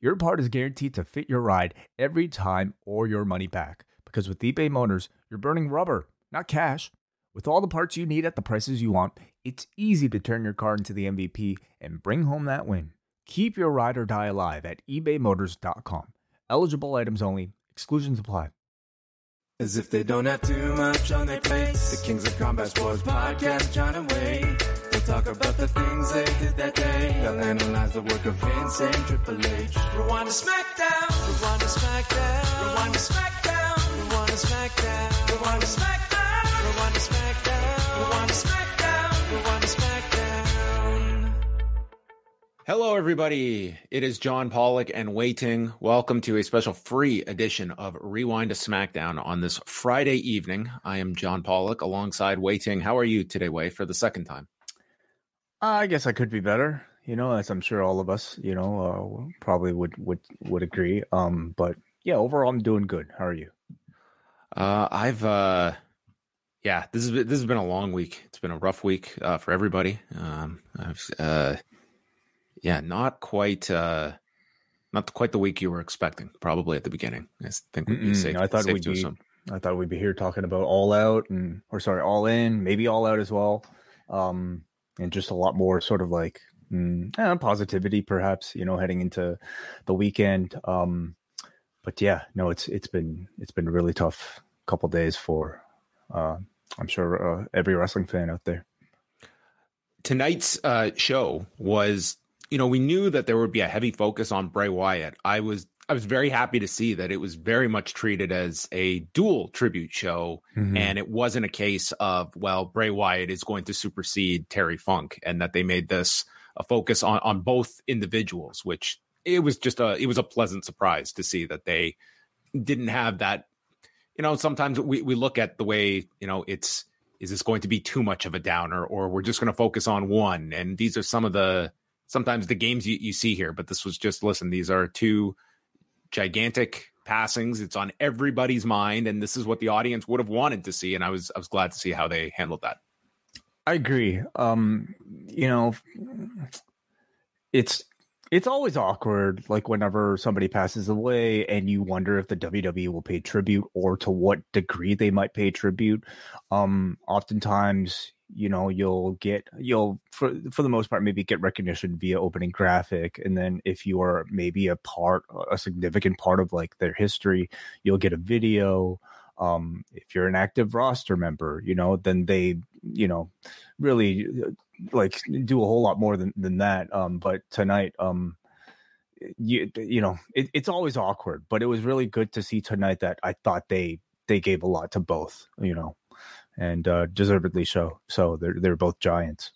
your part is guaranteed to fit your ride every time or your money back. Because with eBay Motors, you're burning rubber, not cash. With all the parts you need at the prices you want, it's easy to turn your car into the MVP and bring home that win. Keep your ride or die alive at ebaymotors.com. Eligible items only, exclusions apply. As if they don't have too much on their plate. The Kings of Combat Sports Podcast, John and Wade. They'll talk about the things they did that day. They'll analyze the work of Vince and Triple H. Rewind to SmackDown. Rewind to SmackDown. Rewind to SmackDown. Rewind to SmackDown. Rewind to SmackDown. Rewind to SmackDown. Rewind to SmackDown. Rewind to SmackDown. Hello, everybody. It is John Pollock and Wai Ting. Welcome to a special free edition of Rewind to SmackDown on this Friday evening. I am John Pollock alongside Wai Ting. How are you today, Way, for the second time? I guess I could be better, you know, as I'm sure all of us, you know, uh, probably would would would agree. Um, but yeah, overall, I'm doing good. How are you? Uh, I've, uh, yeah, this is this has been a long week. It's been a rough week uh, for everybody. Um, I've, uh, yeah, not quite, uh, not quite the week you were expecting. Probably at the beginning. I think would be safe. I thought safe we'd be. assume. I thought we'd be here talking about all out and, or sorry, all in, maybe all out as well, um, and just a lot more sort of like mm, eh, positivity, perhaps. You know, heading into the weekend. Um, but yeah, no, it's it's been it's been really tough couple days for, uh, I'm sure uh, every wrestling fan out there. tonight's uh, show was, you know, we knew that there would be a heavy focus on Bray Wyatt. I was I was very happy to see that it was very much treated as a dual tribute show, Mhm. and it wasn't a case of well, Bray Wyatt is going to supersede Terry Funk, and that they made this a focus on on both individuals, which it was just a it was a pleasant surprise to see that they didn't have that. You know, sometimes we we look at the way you know it's is this going to be too much of a downer or we're just going to focus on one and these are some of the sometimes the games you, you see here but this was just listen these are two gigantic passings it's on everybody's mind and this is what the audience would have wanted to see and i was i was glad to see how they handled that I agree. Um, you know, it's it's always awkward, like whenever somebody passes away, and you wonder if the WWE will pay tribute or to what degree they might pay tribute. Um, oftentimes, you know, you'll get you'll for for the most part maybe get recognition via opening graphic, and then if you are maybe a part, a significant part of like their history, you'll get a video um if you're an active roster member you know then they you know really uh, like do a whole lot more than than that um but tonight um you you know it, it's always awkward but it was really good to see tonight that i thought they they gave a lot to both you know and uh deservedly so. So they're they're both giants.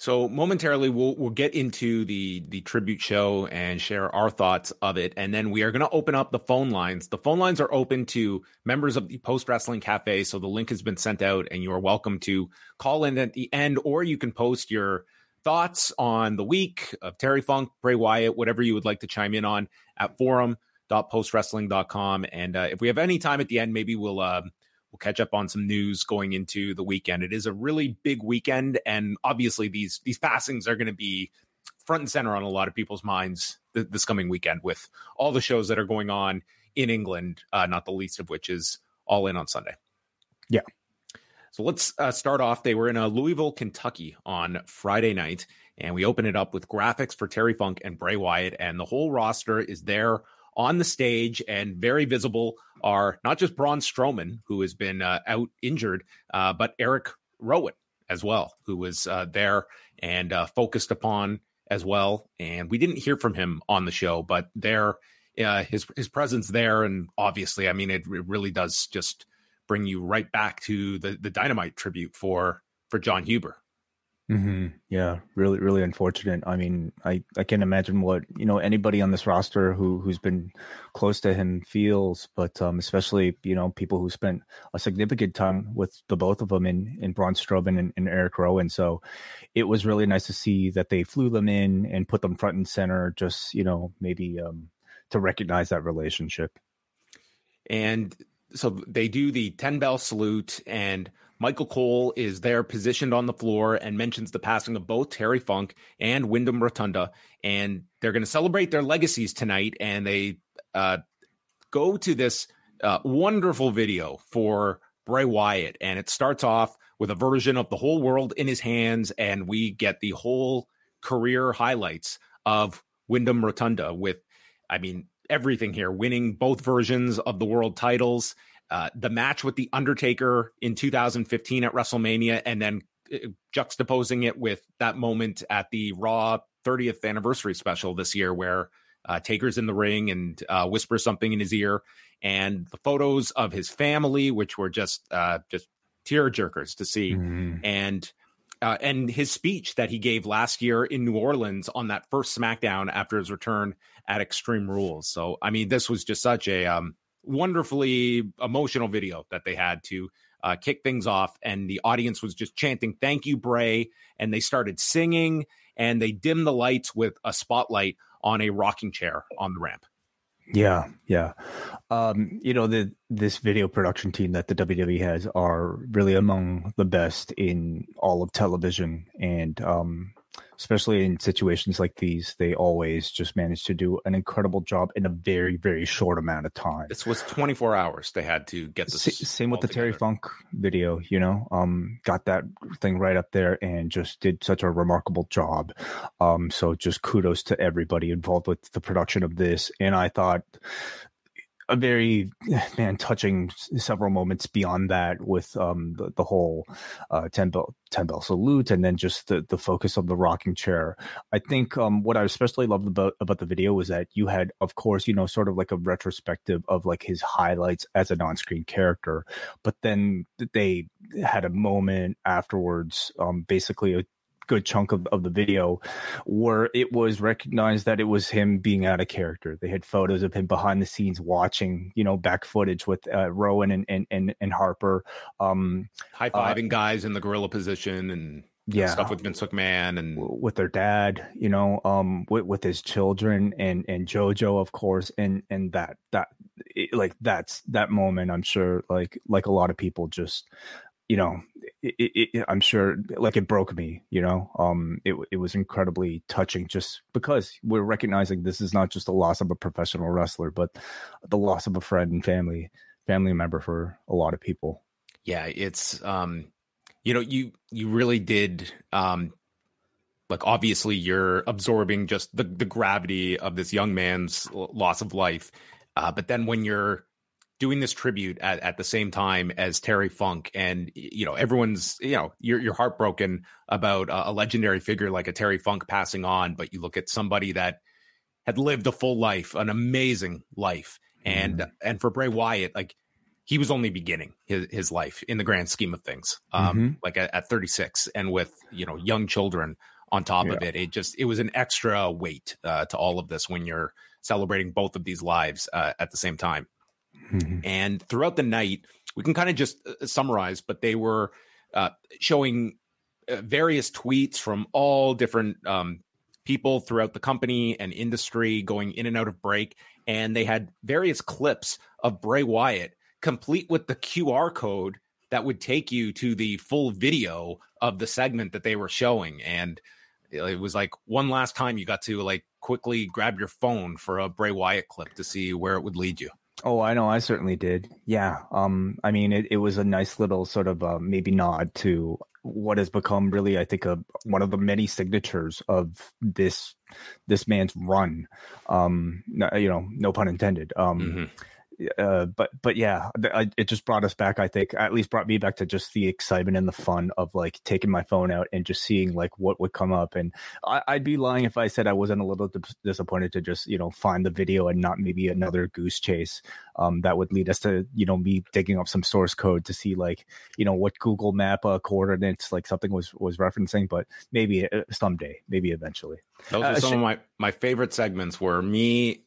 So momentarily we'll we'll get into the the tribute show and share our thoughts of it and then we are going to open up the phone lines. The phone lines are open to members of the Post Wrestling Cafe so the link has been sent out and you are welcome to call in at the end or you can post your thoughts on the week of Terry Funk, Bray Wyatt, whatever you would like to chime in on at forum.postwrestling.com and uh, if we have any time at the end maybe we'll uh, We'll catch up on some news going into the weekend. It is a really big weekend, and obviously these these passings are going to be front and center on a lot of people's minds th- this coming weekend with all the shows that are going on in England. Uh, not the least of which is All In on Sunday. Yeah. So let's uh, start off. They were in uh, Louisville, Kentucky on Friday night, and we open it up with graphics for Terry Funk and Bray Wyatt, and the whole roster is there on the stage and very visible are not just Braun Strowman, who has been uh, out injured, uh, but Eric Rowan as well, who was uh, there and uh, focused upon as well. And we didn't hear from him on the show, but there, uh, his his presence there, and obviously, I mean, it, it really does just bring you right back to the the Dynamite tribute for for Jon Huber. Mm-hmm. Yeah, really, really unfortunate. I mean, I, I can't imagine what you know anybody on this roster who who's been close to him feels, but um, especially you know people who spent a significant time with the both of them in in Braun Strowman and, and Eric Rowan. So it was really nice to see that they flew them in and put them front and center. Just you know maybe um, to recognize that relationship. And so they do the ten bell salute and Michael Cole is there positioned on the floor and mentions the passing of both Terry Funk and Windham Rotunda. And they're going to celebrate their legacies tonight. And they uh, go to this uh, wonderful video for Bray Wyatt. And it starts off with a version of the whole world in his hands. And we get the whole career highlights of Windham Rotunda with, I mean, everything here, winning both versions of the world titles uh, the match with the Undertaker in 2015 at WrestleMania, and then uh, juxtaposing it with that moment at the Raw 30th anniversary special this year, where uh, Taker's in the ring and uh, whispers something in his ear, and the photos of his family, which were just uh, just tear jerkers to see, mm. and uh, and his speech that he gave last year in New Orleans on that first SmackDown after his return at Extreme Rules. So, I mean, this was just such a um, wonderfully emotional video that they had to uh, kick things off. And the audience was just chanting, Thank you, Bray. And they started singing and they dimmed the lights with a spotlight on a rocking chair on the ramp. Yeah, yeah. Um, you know, the this video production team that the WWE has are really among the best in all of television. And um, especially in situations like these, they always just manage to do an incredible job in a very, very short amount of time. This was 24 hours they had to get this. S- same with the together. Terry Funk video, you know, um, got that thing right up there and just did such a remarkable job. Um, so just kudos to everybody involved with the production of this. And I thought a very man touching several moments beyond that with um, the, the whole uh, ten bell ten bell salute and then just the, the focus of the rocking chair. I think um, what I especially loved about about the video was that you had, of course, you know, sort of like a retrospective of like his highlights as an on screen character, but then they had a moment afterwards, um, basically a good chunk of, of the video where it was recognized that it was him being out of character. They had photos of him behind the scenes watching, you know, back footage with uh, Rowan and, and, and, and Harper. Um, High fiving uh, guys in the gorilla position and yeah stuff with Vince McMahon and with their dad, you know, um, with, with his children and and JoJo, of course, and and that that it, like that's that moment. I'm sure, like like a lot of people just you know, it, it, I'm sure like it broke me, you know, um, it, it was incredibly touching just because we're recognizing this is not just the loss of a professional wrestler, but the loss of a friend and family, family member for a lot of people. Yeah. It's, um, you know, you, you really did, um, like obviously you're absorbing just the, the gravity of this young man's loss of life. Uh, but then when you're doing this tribute at, at the same time as Terry Funk, and you know everyone's you know you're you're heartbroken about a, a, legendary figure like a Terry Funk passing on, but you look at somebody that had lived a full life, an amazing life, and mm. and for Bray Wyatt, like he was only beginning his, his life in the grand scheme of things, um, mm-hmm. like at, at 36, and with you know young children on top yeah. of it, it just it was an extra weight uh, to all of this when you're celebrating both of these lives uh, at the same time. Mm-hmm. And throughout the night, we can kind of just uh, summarize, but they were uh, showing uh, various tweets from all different um, people throughout the company and industry going in and out of break. And they had various clips of Bray Wyatt, complete with the QR code that would take you to the full video of the segment that they were showing. And it was like one last time you got to like quickly grab your phone for a Bray Wyatt clip to see where it would lead you. Oh, I know. I certainly did. Yeah. Um, I mean, it, it was a nice little sort of uh, maybe nod to what has become really, I think, a one of the many signatures of this this man's run. Um, you know, no pun intended. Um, mm-hmm. Uh, but but yeah, I, it just brought us back. I think at least brought me back to just the excitement and the fun of like taking my phone out and just seeing like what would come up. And I, would be lying if I said I wasn't a little disappointed to just you know find the video and not maybe another goose chase um, that would lead us to you know me digging up some source code to see like you know what Google Map uh, coordinates like something was was referencing. But maybe uh, someday, maybe eventually. Those are uh, some of my my favorite segments were me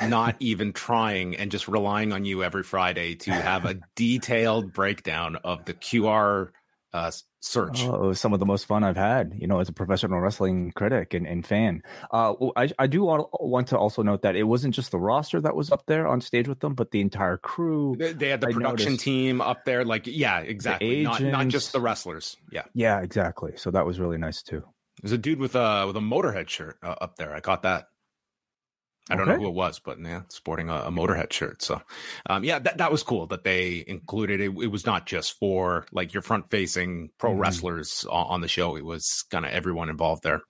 not even trying and just relying on you every Friday to have a detailed breakdown of the QR uh, search. Oh, some of the most fun I've had, you know, as a professional wrestling critic and, and fan. Uh, I, I do want, to also note that it wasn't just the roster that was up there on stage with them, but the entire crew. They, they had the I production team up there. Like, yeah, exactly. Not, not just the wrestlers. Yeah. Yeah, exactly. So that was really nice too. There's a dude with a, with a Motorhead shirt uh, up there. I caught that. I don't okay. know who it was, but yeah, sporting a, a Motorhead shirt. So, um, yeah, that, that was cool that they included it. It was not just for like your front facing pro mm-hmm. wrestlers on, on, the show. It was kind of everyone involved there.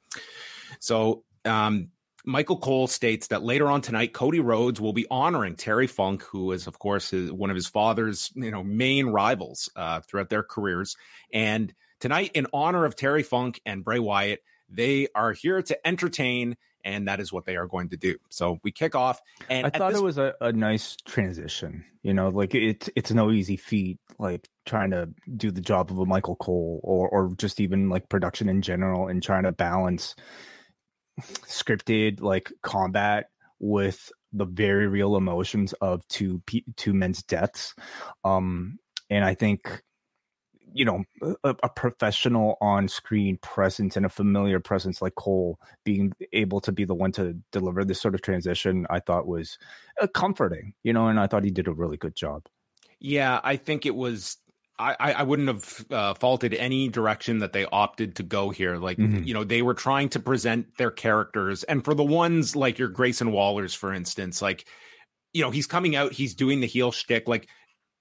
So, um, Michael Cole states that later on tonight, Cody Rhodes will be honoring Terry Funk, who is, of course, his, one of his father's, you know, main rivals uh, throughout their careers. And tonight, in honor of Terry Funk and Bray Wyatt, they are here to entertain and that is what they are going to do. So we kick off, and I thought this... it was a, a nice transition. You know, like it's it's no easy feat, like trying to do the job of a Michael Cole, or or just even like production in general, and trying to balance scripted like combat with the very real emotions of two two men's deaths. Um, and I think you know a, a, professional on screen presence and a familiar presence like Cole being able to be the one to deliver this sort of transition I thought was uh, comforting you know and I thought he did a really good job yeah I think it was I, I wouldn't have uh, faulted any direction that they opted to go here. Like, mm-hmm. you know, they were trying to present their characters. And for the ones like your Grayson Wallers, for instance, like, you know, he's coming out, he's doing the heel shtick. Like,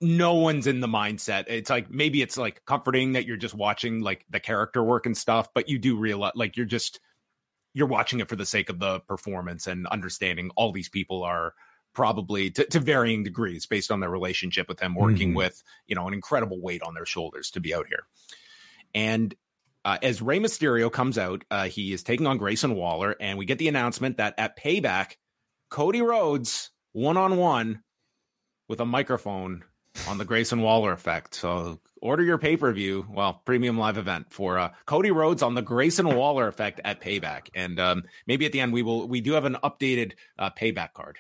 no one's in the mindset. It's like maybe it's like comforting that you're just watching like the character work and stuff, but you do realize like you're just you're watching it for the sake of the performance and understanding all these people are probably to, to varying degrees based on their relationship with him working mm-hmm. with you know an incredible weight on their shoulders to be out here and uh, as Rey Mysterio comes out, uh, he is taking on Grayson Waller, and we get the announcement that at Payback, Cody Rhodes one on one with a microphone on the Grayson Waller effect. So order your pay per view, well, premium live event for uh, Cody Rhodes on the Grayson Waller effect at Payback, and um, maybe at the end we will we do have an updated uh, Payback card.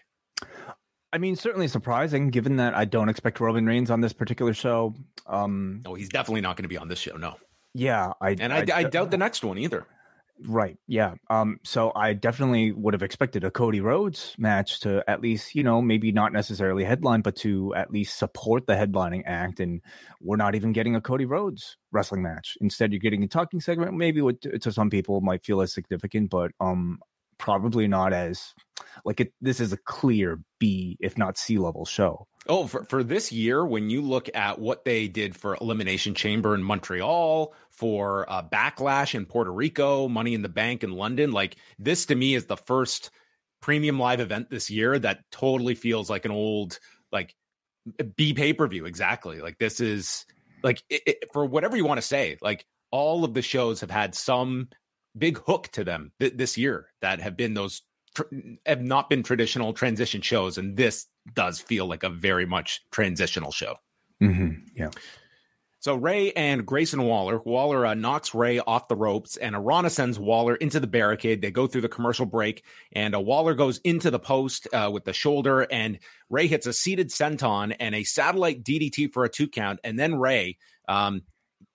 I mean, certainly surprising given that I don't expect Roman Reigns on this particular show. Um, oh, he's definitely not going to be on this show. No. Yeah, I and I, I, I doubt the next one either. Right. Yeah. Um, so I definitely would have expected a Cody Rhodes match to at least, you know, maybe not necessarily headline, but to at least support the headlining act. And we're not even getting a Cody Rhodes wrestling match. Instead, you're getting a talking segment. Maybe what to some people might feel as significant, but um, probably not as like it. This is a clear B, if not C level show. Oh, for, for this year, when you look at what they did for Elimination Chamber in Montreal, for uh, Backlash in Puerto Rico, Money in the Bank in London, like this to me is the first premium live event this year that totally feels like an old, like B pay per view. Exactly. Like this is like it, it, for whatever you want to say, like all of the shows have had some big hook to them th- this year that have been those tr- have not been traditional transition shows, and this does feel like a very much transitional show. Mm-hmm. Yeah. So Rey and Grayson Waller, Waller uh, knocks Rey off the ropes, and Arana sends Waller into the barricade. They go through the commercial break, and uh, Waller goes into the post uh, with the shoulder, and Rey hits a seated senton and a satellite DDT for a two count, and then Rey um,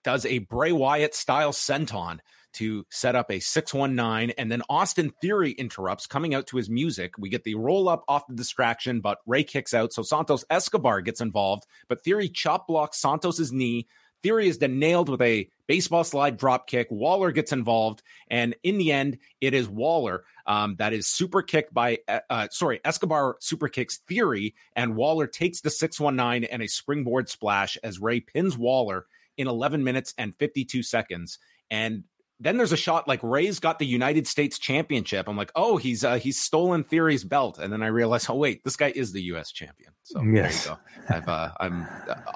does a Bray Wyatt style senton to set up a 619. And then Austin Theory interrupts, coming out to his music. We get the roll up off the distraction, but Rey kicks out. So Santos Escobar gets involved, but Theory chop blocks Santos's knee. Theory is then nailed with a baseball slide drop kick. Waller gets involved, and in the end, it is Waller um, that is super kicked by uh, uh sorry Escobar super kicks Theory, and Waller takes the six one nine and a springboard splash as Rey pins Waller in 11 minutes and 52 seconds. And then there's a shot like Rey's got the United States Championship. I'm like, oh, he's uh, he's stolen Theory's belt, and then I realize, oh wait, this guy is the U.S. champion. So yes, there you go. I've uh, I'm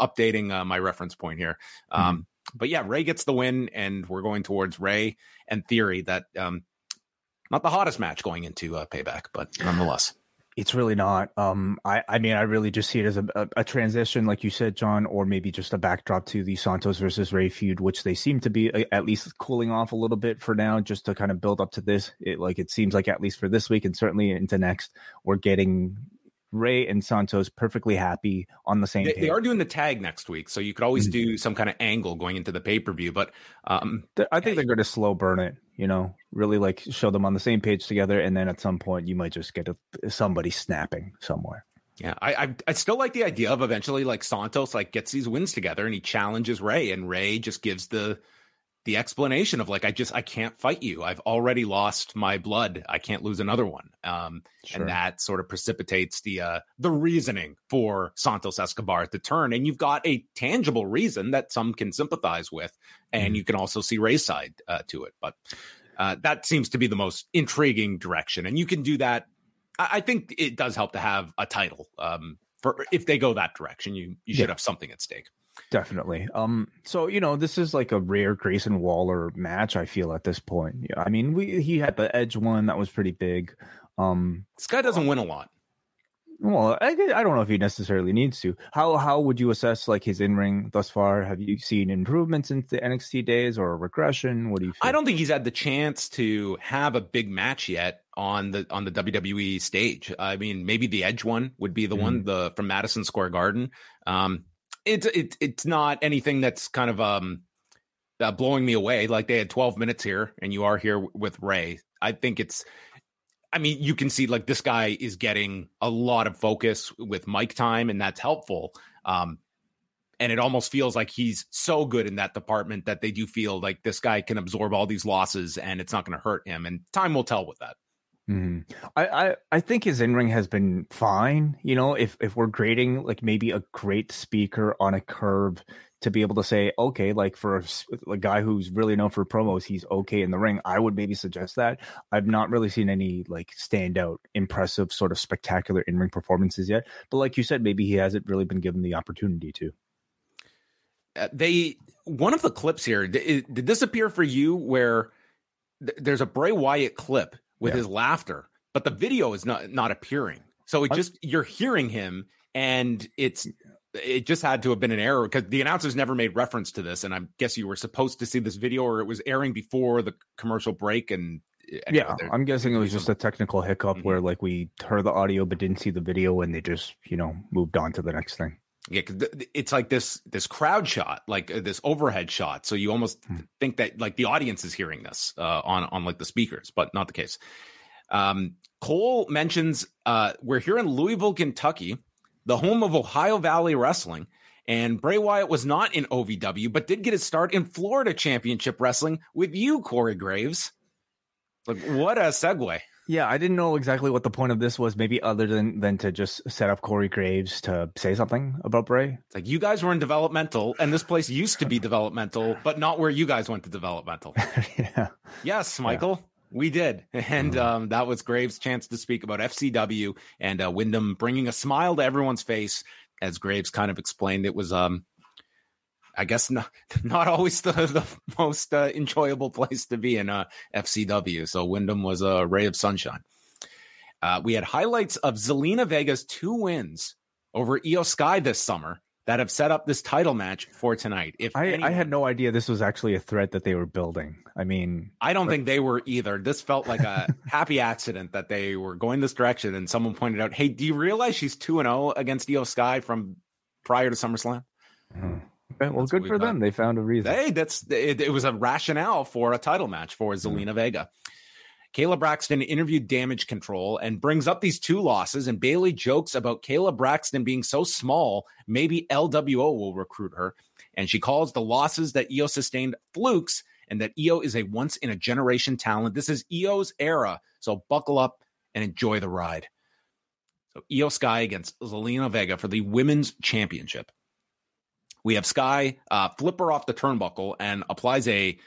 updating uh, my reference point here. Um, mm-hmm. But yeah, Rey gets the win, and we're going towards Rey and Theory. That um, not the hottest match going into uh, Payback, but nonetheless. It's really not. Um, I, I mean, I really just see it as a, a, a, transition, like you said, John, or maybe just a backdrop to the Santos versus Rey feud, which they seem to be a, at least cooling off a little bit for now, just to kind of build up to this. It like it seems like at least for this week and certainly into next, we're getting Rey and Santos perfectly happy on the same. They, they, are doing the tag next week, so you could always mm-hmm. do some kind of angle going into the pay per view. But um, I think they're going to slow burn it. You know, really like show them on the same page together, and then at some point you might just get a, somebody snapping somewhere. Yeah, I, I, I still like the idea of eventually like Santos like gets these wins together and he challenges Rey, and Rey just gives the the explanation of like I just I can't fight you. I've already lost my blood. I can't lose another one. Um, sure. and that sort of precipitates the uh, the reasoning for Santos Escobar to turn. And you've got a tangible reason that some can sympathize with, and mm-hmm. you can also see Rey's side uh, to it. But uh, that seems to be the most intriguing direction, and you can do that. I, I think it does help to have a title. Um, for if they go that direction, you you should have something at stake. Definitely. Um. So you know, this is like a rare Grayson Waller match. I feel at this point. Yeah. I mean, we he had the Edge one that was pretty big. Um. This guy doesn't win a lot. Well, I, I don't know if he necessarily needs to. How how would you assess like his in ring thus far? Have you seen improvements since the NXT days or a regression? What do you? Feel? I don't think he's had the chance to have a big match yet on the on the WWE stage. I mean, maybe the Edge one would be the mm. one the from Madison Square Garden. Um, it's it, it's not anything that's kind of um uh, blowing me away. Like they had 12 minutes here, and you are here with Rey. I think it's. I mean, you can see like this guy is getting a lot of focus with mic time, and that's helpful. Um, and it almost feels like he's so good in that department that they do feel like this guy can absorb all these losses and it's not going to hurt him. And time will tell with that. Mm. I, I, I think his in ring has been fine. You know, if if we're grading like maybe a great speaker on a curve to be able to say, okay, like for a, a, guy who's really known for promos, he's okay in the ring. I would maybe suggest that. I've not really seen any like standout, impressive, sort of spectacular in ring performances yet. But like you said, maybe he hasn't really been given the opportunity to. Uh, they one of the clips here did, did this appear for you where th- there's a Bray Wyatt clip with yeah. his laughter, but the video is not not appearing. So it just you're hearing him, and it's it just had to have been an error because the announcers never made reference to this, and I guess you were supposed to see this video, or it was airing before the commercial break, and anyway, yeah, I'm guessing it was just a technical hiccup mm-hmm. where like we heard the audio but didn't see the video, and they just you know moved on to the next thing. Yeah, because it's like this this crowd shot, like uh, this overhead shot. So you almost hmm. think that like the audience is hearing this uh, on on like the speakers, but not the case. Um, Cole mentions uh, we're here in Louisville, Kentucky, the home of Ohio Valley Wrestling, and Bray Wyatt was not in OVW, but did get his start in Florida Championship Wrestling with you, Corey Graves. Like what a segue! Yeah, I didn't know exactly what the point of this was, maybe other than than to just set up Corey Graves to say something about Bray. It's like you guys were in developmental, and this place used to be developmental, but not where you guys went to developmental. yeah. Yes, Michael. Yeah. We did. And mm-hmm. um, that was Graves' chance to speak about FCW and uh, Windham bringing a smile to everyone's face. As Graves kind of explained, it was um, I guess not not always the, the most uh, enjoyable place to be in uh, FCW. So Windham was a ray of sunshine. Uh, we had highlights of Zelina Vega's two wins over Iyo Sky this summer that have set up this title match for tonight. If I, anyone, I had no idea this was actually a threat that they were building. I mean, I don't but, think they were either. This felt like a happy accident that they were going this direction, and someone pointed out, "Hey, do you realize she's two and zero oh against Iyo Sky from prior to SummerSlam?" Hmm. Okay, well, that's good for them. They found a reason. Hey, that's it, it, was a rationale for a title match for Zelina mm. Vega. Kayla Braxton interviewed Damage Control and brings up these two losses. And Bayley jokes about Kayla Braxton being so small, maybe LWO will recruit her. And she calls the losses that Iyo sustained flukes and that Iyo is a once in a generation talent. This is Iyo's era. So buckle up and enjoy the ride. So Iyo Sky against Zelina Vega for the women's championship. We have Sky uh, flip her off the turnbuckle and applies a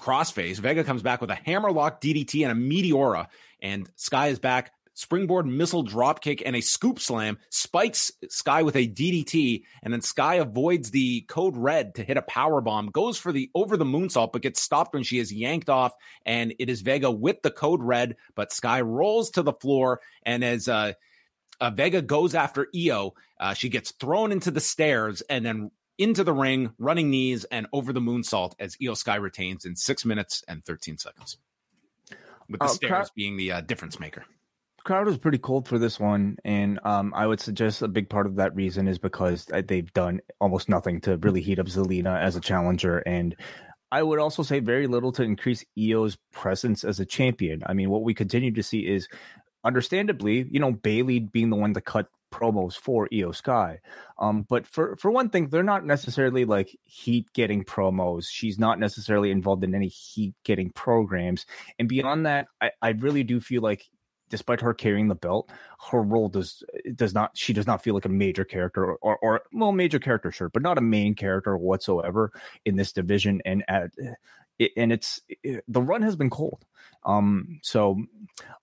crossface. Vega comes back with a hammerlock DDT and a Meteora, and Sky is back. Springboard missile dropkick and a scoop slam spikes Sky with a DDT, and then Sky avoids the code red to hit a power bomb. Goes for the over the moonsault, but gets stopped when she is yanked off, and it is Vega with the code red. But Sky rolls to the floor, and as uh, uh, Vega goes after Iyo, uh, she gets thrown into the stairs and then into the ring, running knees and over the moonsault as Iyo Sky retains in six minutes and 13 seconds. With the Uh, stairs crowd- being the uh, difference maker. crowd was pretty cold for this one, and um, I would suggest a big part of that reason is because uh, they've done almost nothing to really heat up Zelina as a challenger, and I would also say very little to increase Iyo's presence as a champion. I mean, what we continue to see is, understandably, you know, Bayley being the one to cut promos for Iyo Sky. Um, but for for one thing, they're not necessarily like heat getting promos. She's not necessarily involved in any heat getting programs. And beyond that, I, I really do feel like despite her carrying the belt, her role does does not she does not feel like a major character or or well major character sure, but not a main character whatsoever in this division. And at and it's it, the run has been cold. Um, so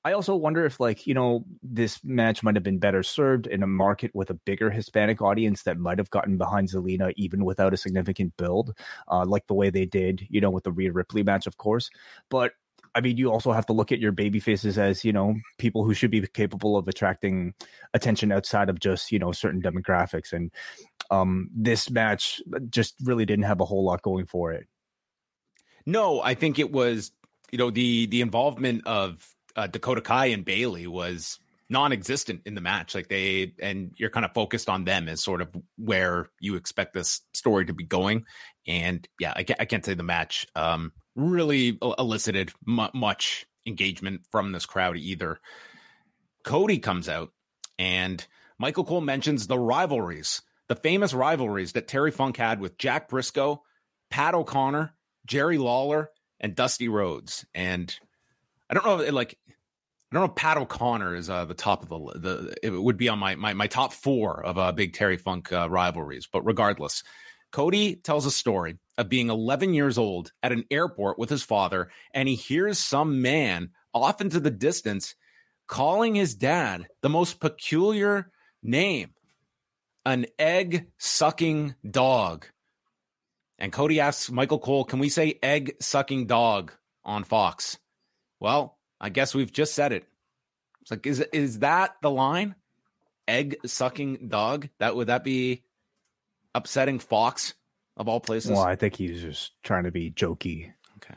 I also wonder if like you know this match might have been better served in a market with a bigger Hispanic audience that might have gotten behind Zelina even without a significant build, uh, like the way they did, you know, with the Rhea Ripley match, of course. But I mean, you also have to look at your baby faces as you know people who should be capable of attracting attention outside of just you know certain demographics. And um, this match just really didn't have a whole lot going for it. No, I think it was, you know, the the involvement of uh, Dakota Kai and Bayley was non-existent in the match. Like they and you're kind of focused on them as sort of where you expect this story to be going. And yeah, I can't, I can't say the match um, really elicited mu- much engagement from this crowd either. Cody comes out and Michael Cole mentions the rivalries, the famous rivalries that Terry Funk had with Jack Brisco, Pat O'Connor, Jerry Lawler, and Dusty Rhodes. And I don't know, like, I don't know Pat O'Connor is uh, the top of the, the, it would be on my, my, my top four of uh, big Terry Funk uh, rivalries. But regardless, Cody tells a story of being 11 years old at an airport with his father, and he hears some man off into the distance calling his dad the most peculiar name an egg sucking dog. And Cody asks Michael Cole, can we say egg sucking dog on Fox? Well, I guess we've just said it. It's like, is is that the line? Egg sucking dog? That would that be upsetting Fox of all places? Well, I think he's just trying to be jokey. Okay.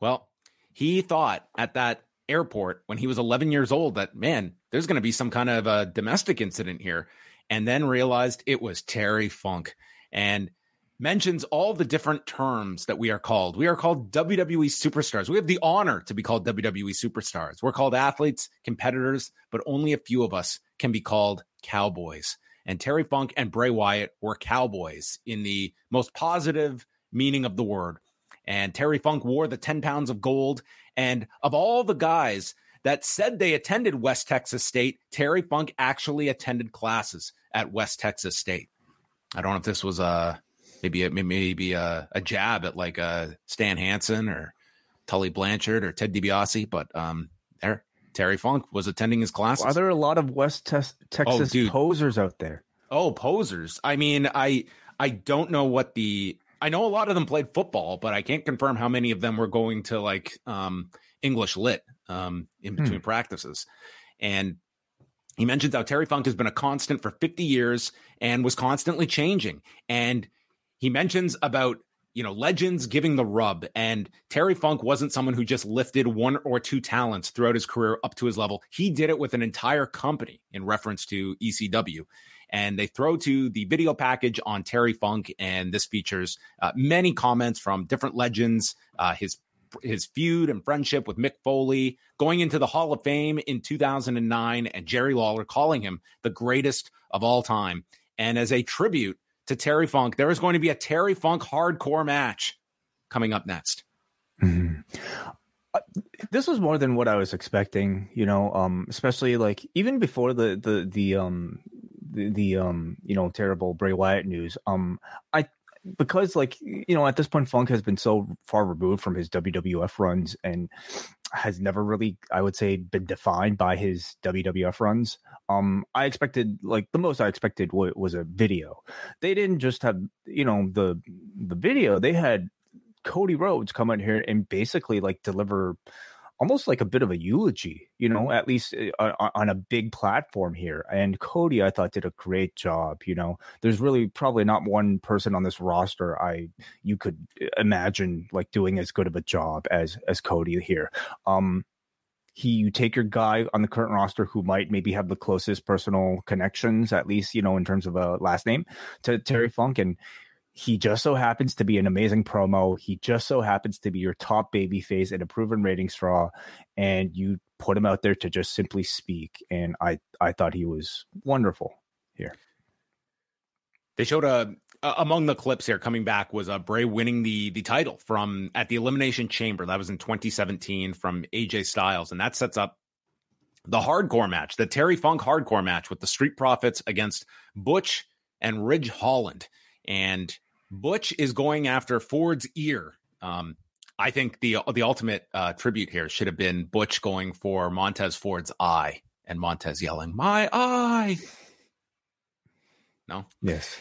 Well, he thought at that airport when he was 11 years old that, man, there's going to be some kind of a domestic incident here. And then realized it was Terry Funk and mentions all the different terms that we are called. We are called WWE superstars. We have the honor to be called WWE superstars. We're called athletes, competitors, but only a few of us can be called cowboys. And Terry Funk and Bray Wyatt were cowboys in the most positive meaning of the word. And Terry Funk wore the 10 pounds of gold. And of all the guys that said they attended West Texas State, Terry Funk actually attended classes at West Texas State. I don't know if this was a maybe a, maybe a, a jab at like uh, Stan Hansen or Tully Blanchard or Ted DiBiase, but um, there Terry Funk was attending his classes. Are there a lot of West Tes- Texas dude. posers out there? Oh, posers. I mean, I I don't know what the I know a lot of them played football, but I can't confirm how many of them were going to like um English lit um in between practices. And he mentions how Terry Funk has been a constant for 50 years and was constantly changing. And he mentions about you know legends giving the rub. And terry funk wasn't someone who just lifted one or two talents throughout his career up to his level. He did it with an entire company in reference to ecw and they throw to the video package on terry funk and this features uh, many comments from different legends uh, his his feud and friendship with Mick Foley, going into the Hall of Fame in 2009, and Jerry Lawler calling him the greatest of all time. And as a tribute to Terry Funk, there is going to be a Terry Funk hardcore match coming up next. Uh, this was more than what I was expecting, you know, um, especially like even before the the the um the, the um you know terrible Bray Wyatt news. Um, I because like you know at this point Funk has been so far removed from his WWF runs and has never really I would say been defined by his WWF runs. Um, I expected like the most I expected w- was a video. They didn't just have you know the the video; they had Cody Rhodes come in here and basically like deliver almost like a bit of a eulogy, you know, at least uh, on a big platform here. And Cody, I thought, did a great job. You know, there's really probably not one person on this roster I you could uh, imagine like doing as good of a job as as Cody here. Um, he you take your guy on the current roster who might maybe have the closest personal connections, at least you know in terms of a last name, to Terry Funk, and he just so happens to be an amazing promo. He just so happens to be your top baby face and a proven rating straw, and you put him out there to just simply speak. And I I thought he was wonderful here. They showed a among the clips here coming back was uh, Bray winning the the title from at the Elimination Chamber. That was in 2017 from AJ Styles, and that sets up the hardcore match, the Terry Funk hardcore match with the Street Profits against Butch and Ridge Holland and Butch is going after Ford's ear. Um, I think the the ultimate uh, tribute here should have been Butch going for Montez Ford's eye and Montez yelling, "My eye!" No. Yes.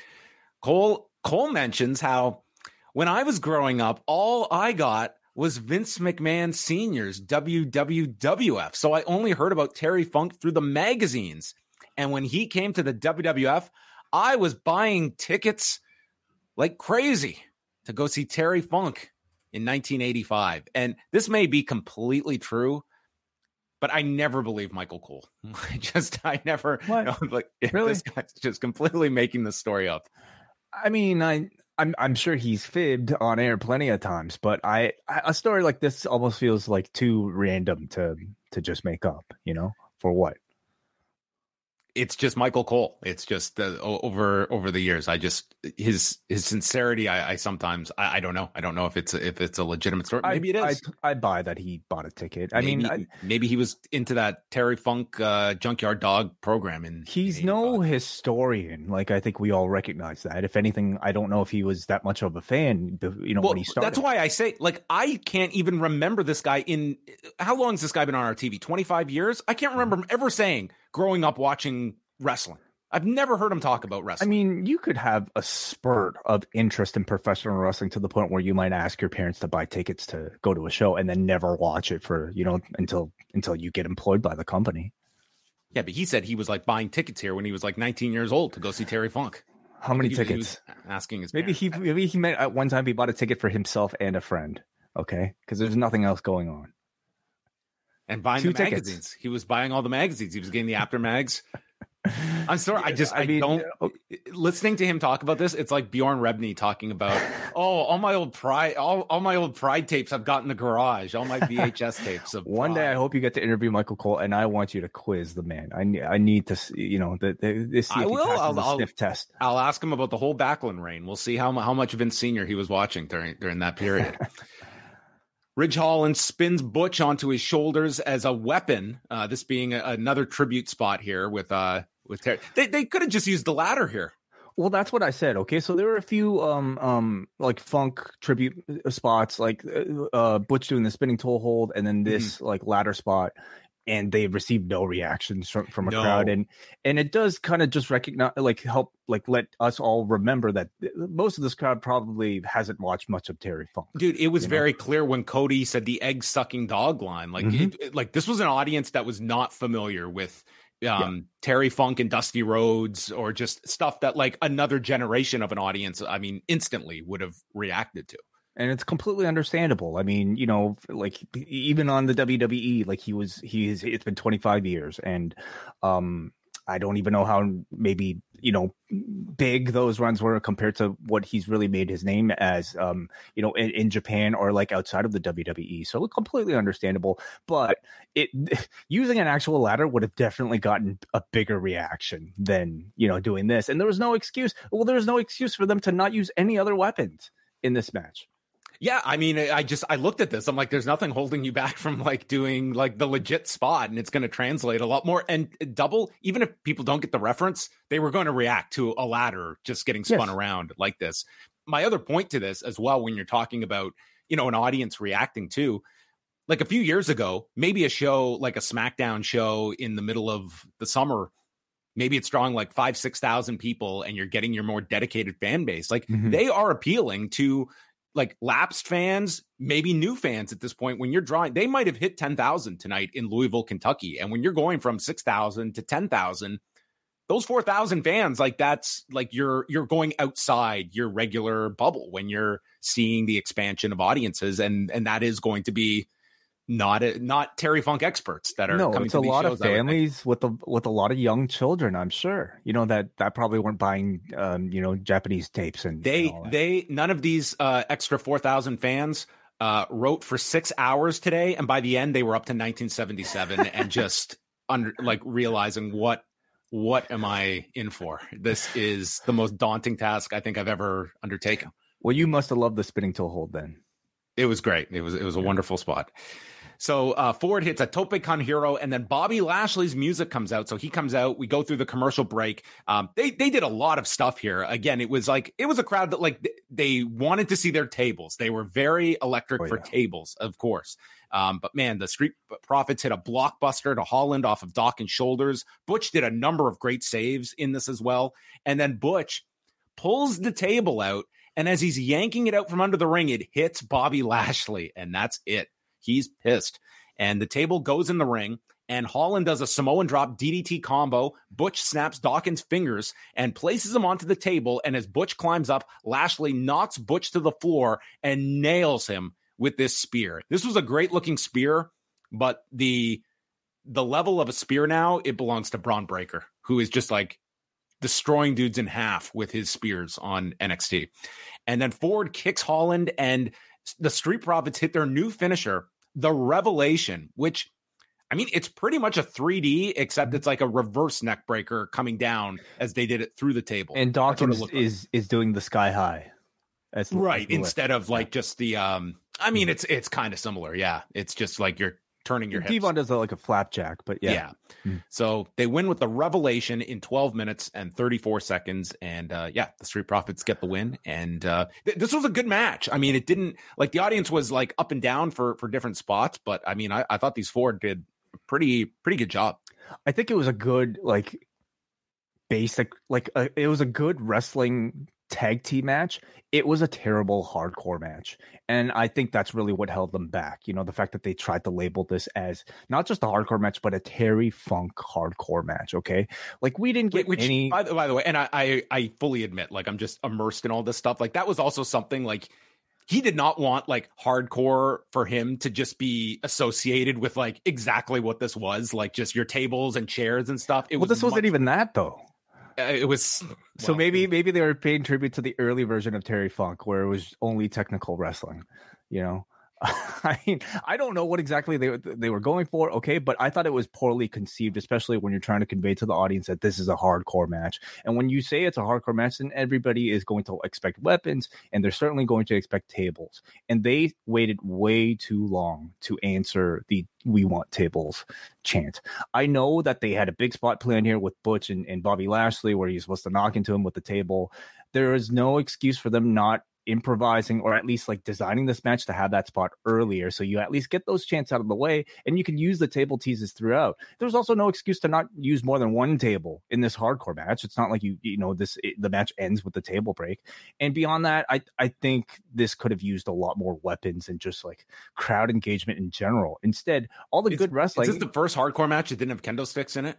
Cole Cole mentions how when I was growing up, all I got was Vince McMahon Sr.'s WWF. So I only heard about Terry Funk through the magazines. And when he came to the WWF, I was buying tickets like crazy to go see Terry Funk in 1985. And this may be completely true, but I never believed Michael Cole. Hmm. I just, I never? You know, like, really? this guy's just completely making the story up. I mean, I, I'm, I'm sure he's fibbed on air plenty of times, but I, a story like this almost feels like too random to, to just make up, you know, for what? It's just Michael Cole. It's just uh, over over the years. I just his his sincerity. I, I sometimes I, I, don't know. I don't know if it's a, if it's a legitimate story. Maybe I, it is. I, I, buy that he bought a ticket. I maybe, mean, maybe he was into that Terry Funk uh, Junkyard Dog program. And he's no historian. Like I think we all recognize that. If anything, I don't know if he was that much of a fan. You know, well, when he started. That's why I say like I can't even remember this guy. In how long has this guy been on our TV? Twenty five years. I can't remember him ever saying growing up watching wrestling. I've never heard him talk about wrestling. I mean, you could have a spurt of interest in professional wrestling to the point where you might ask your parents to buy tickets to go to a show and then never watch it for, you know, until until you get employed by the company. Yeah, but he said he was like buying tickets here when he was like 19 years old to go see Terry Funk. How many he, tickets? He asking his maybe parents. he maybe he meant at one time he bought a ticket for himself and a friend. Okay, because there's nothing else going on. And buying Two the tickets. magazines, he was buying all the magazines. He was getting the after mags. I'm sorry. I just I, I mean, don't eh, listening to him talk about this. It's like Bjorn Rebney talking about oh all my old pride all, all my old pride tapes I've got in the garage. All my VHS tapes. Of One day I hope you get to interview Michael Cole, and I want you to quiz the man. I need I need to you know the, the this I will. I'll, I'll, sniff test. I'll ask him about the whole Backlund reign. We'll see how how much Vince Senior he was watching during during that period. Ridge Holland spins Butch onto his shoulders as a weapon. Uh, this being a, another tribute spot here with uh, with Terry. They they could have just used the ladder here. Well, that's what I said. Okay, so there were a few um um like funk tribute uh, spots, like uh, uh Butch doing the spinning toe hold, and then this mm-hmm. like ladder spot, and they received no reactions from from a no. crowd, and and it does kind of just recognize like help like let us all remember that most of this crowd probably hasn't watched much of Terry Funk. Dude, it was very know? clear when Cody said the egg sucking dog line. Like mm-hmm. it, like this was an audience that was not familiar with um, yeah. Terry Funk and Dusty Rhodes, or just stuff that like another generation of an audience, I mean, instantly would have reacted to. And it's completely understandable. I mean, you know, like even on the WWE, like he was, he's, it's been 25 years and, um, I don't even know how maybe you know big those runs were compared to what he's really made his name as um you know in, in, Japan or like outside of the WWE so completely understandable but it using an actual ladder would have definitely gotten a bigger reaction than you know doing this. And there was no excuse well there was no excuse for them to not use any other weapons in this match yeah, I mean, I just I looked at this. I'm like, there's nothing holding you back from like doing like the legit spot, and it's going to translate a lot more. And double, even if people don't get the reference, they were going to react to a ladder just getting spun yes. around like this. my other point to this as well, when you're talking about you know an audience reacting to, like a few years ago, maybe a show like a SmackDown show in the middle of the summer maybe it's drawing like five six thousand people and you're getting your more dedicated fan base like mm-hmm. they are appealing to like lapsed fans, maybe new fans at this point, when you're drawing, they might have hit 10,000 tonight in Louisville, Kentucky. And when you're going from 6,000 to 10,000, those 4,000 fans, like that's like you're, you're going outside your regular bubble when you're seeing the expansion of audiences. And, and that is going to be, not a, not Terry Funk experts that are no, coming it's a lot of families with a with a lot of young children. I'm sure you know that that probably weren't buying um, you know Japanese tapes and they and they none of these uh, extra four thousand fans uh, wrote for six hours today, and by the end they were up to 1977 and just under like realizing what what am I in for? This is the most daunting task I think I've ever undertaken. Well, you must have loved the spinning toe hold then. It was great. It was it was a wonderful spot. So uh, Ford hits a tope con hilo, and then Bobby Lashley's music comes out. So he comes out. We go through the commercial break. Um, they they did a lot of stuff here. Again, it was like it was a crowd that like they wanted to see their tables. They were very electric oh, for yeah. tables, of course. Um, but man, the Street Profits hit a blockbuster to Holland off of Dawkins' shoulders. Butch did a number of great saves in this as well, and then Butch pulls the table out. And as he's yanking it out from under the ring, it hits Bobby Lashley, and that's it. He's pissed. And the table goes in the ring, and Holland does a Samoan drop DDT combo. Butch snaps Dawkins' fingers and places him onto the table. And as Butch climbs up, Lashley knocks Butch to the floor and nails him with this spear. This was a great looking spear, but the the level of a spear now it belongs to Bron Breakker, who is just like destroying dudes in half with his spears on NXT. And then Ford kicks Holland and the Street Profits hit their new finisher, the Revelation, which I mean, it's pretty much a 3D, except mm-hmm. it's like a reverse neck breaker coming down as they did it through the table. And Dawkins is like. is doing the sky high. That's right. Instead of like just the um I mean mm-hmm. it's it's kind of similar. Yeah. It's just like you're turning your Devon does like a flapjack, but yeah. Yeah. Mm-hmm. So they win with the revelation in 12 minutes and 34 seconds. And uh, yeah, the Street Profits get the win. And uh, th- this was a good match. I mean, it didn't like the audience was like up and down for for different spots, but I mean, I, I thought these four did pretty pretty good job. I think it was a good like basic like uh, it was a good wrestling tag team match, it was a terrible hardcore match. And I think that's really what held them back. You know, the fact that they tried to label this as not just a hardcore match, but a Terry Funk hardcore match. Okay. Like we didn't get Which, any. By the, by the way, and I, I, I fully admit, like I'm just immersed in all this stuff. Like that was also something like he did not want like hardcore for him to just be associated with like exactly what this was, like just your tables and chairs and stuff. It well, was this much- wasn't even that though. Uh, it was so maybe maybe they were paying tribute to the early version of Terry Funk where it was only technical wrestling, you know. I mean, I don't know what exactly they they were going for. Okay, but I thought it was poorly conceived, especially when you're trying to convey to the audience that this is a hardcore match. And when you say it's a hardcore match, then everybody is going to expect weapons, and they're certainly going to expect tables. And they waited way too long to answer the "We want tables" chant. I know that they had a big spot planned here with Butch and, and Bobby Lashley, where he's supposed to knock into him with the table. There is no excuse for them not improvising or at least like designing this match to have that spot earlier. So you at least get those chants out of the way and you can use the table teases throughout. There's also no excuse to not use more than one table in this hardcore match. It's not like you you know this it, the match ends with the table break. And beyond that i i think this could have used a lot more weapons and just like crowd engagement in general. Instead all the is, good wrestling is this the first hardcore match that didn't have kendo sticks in it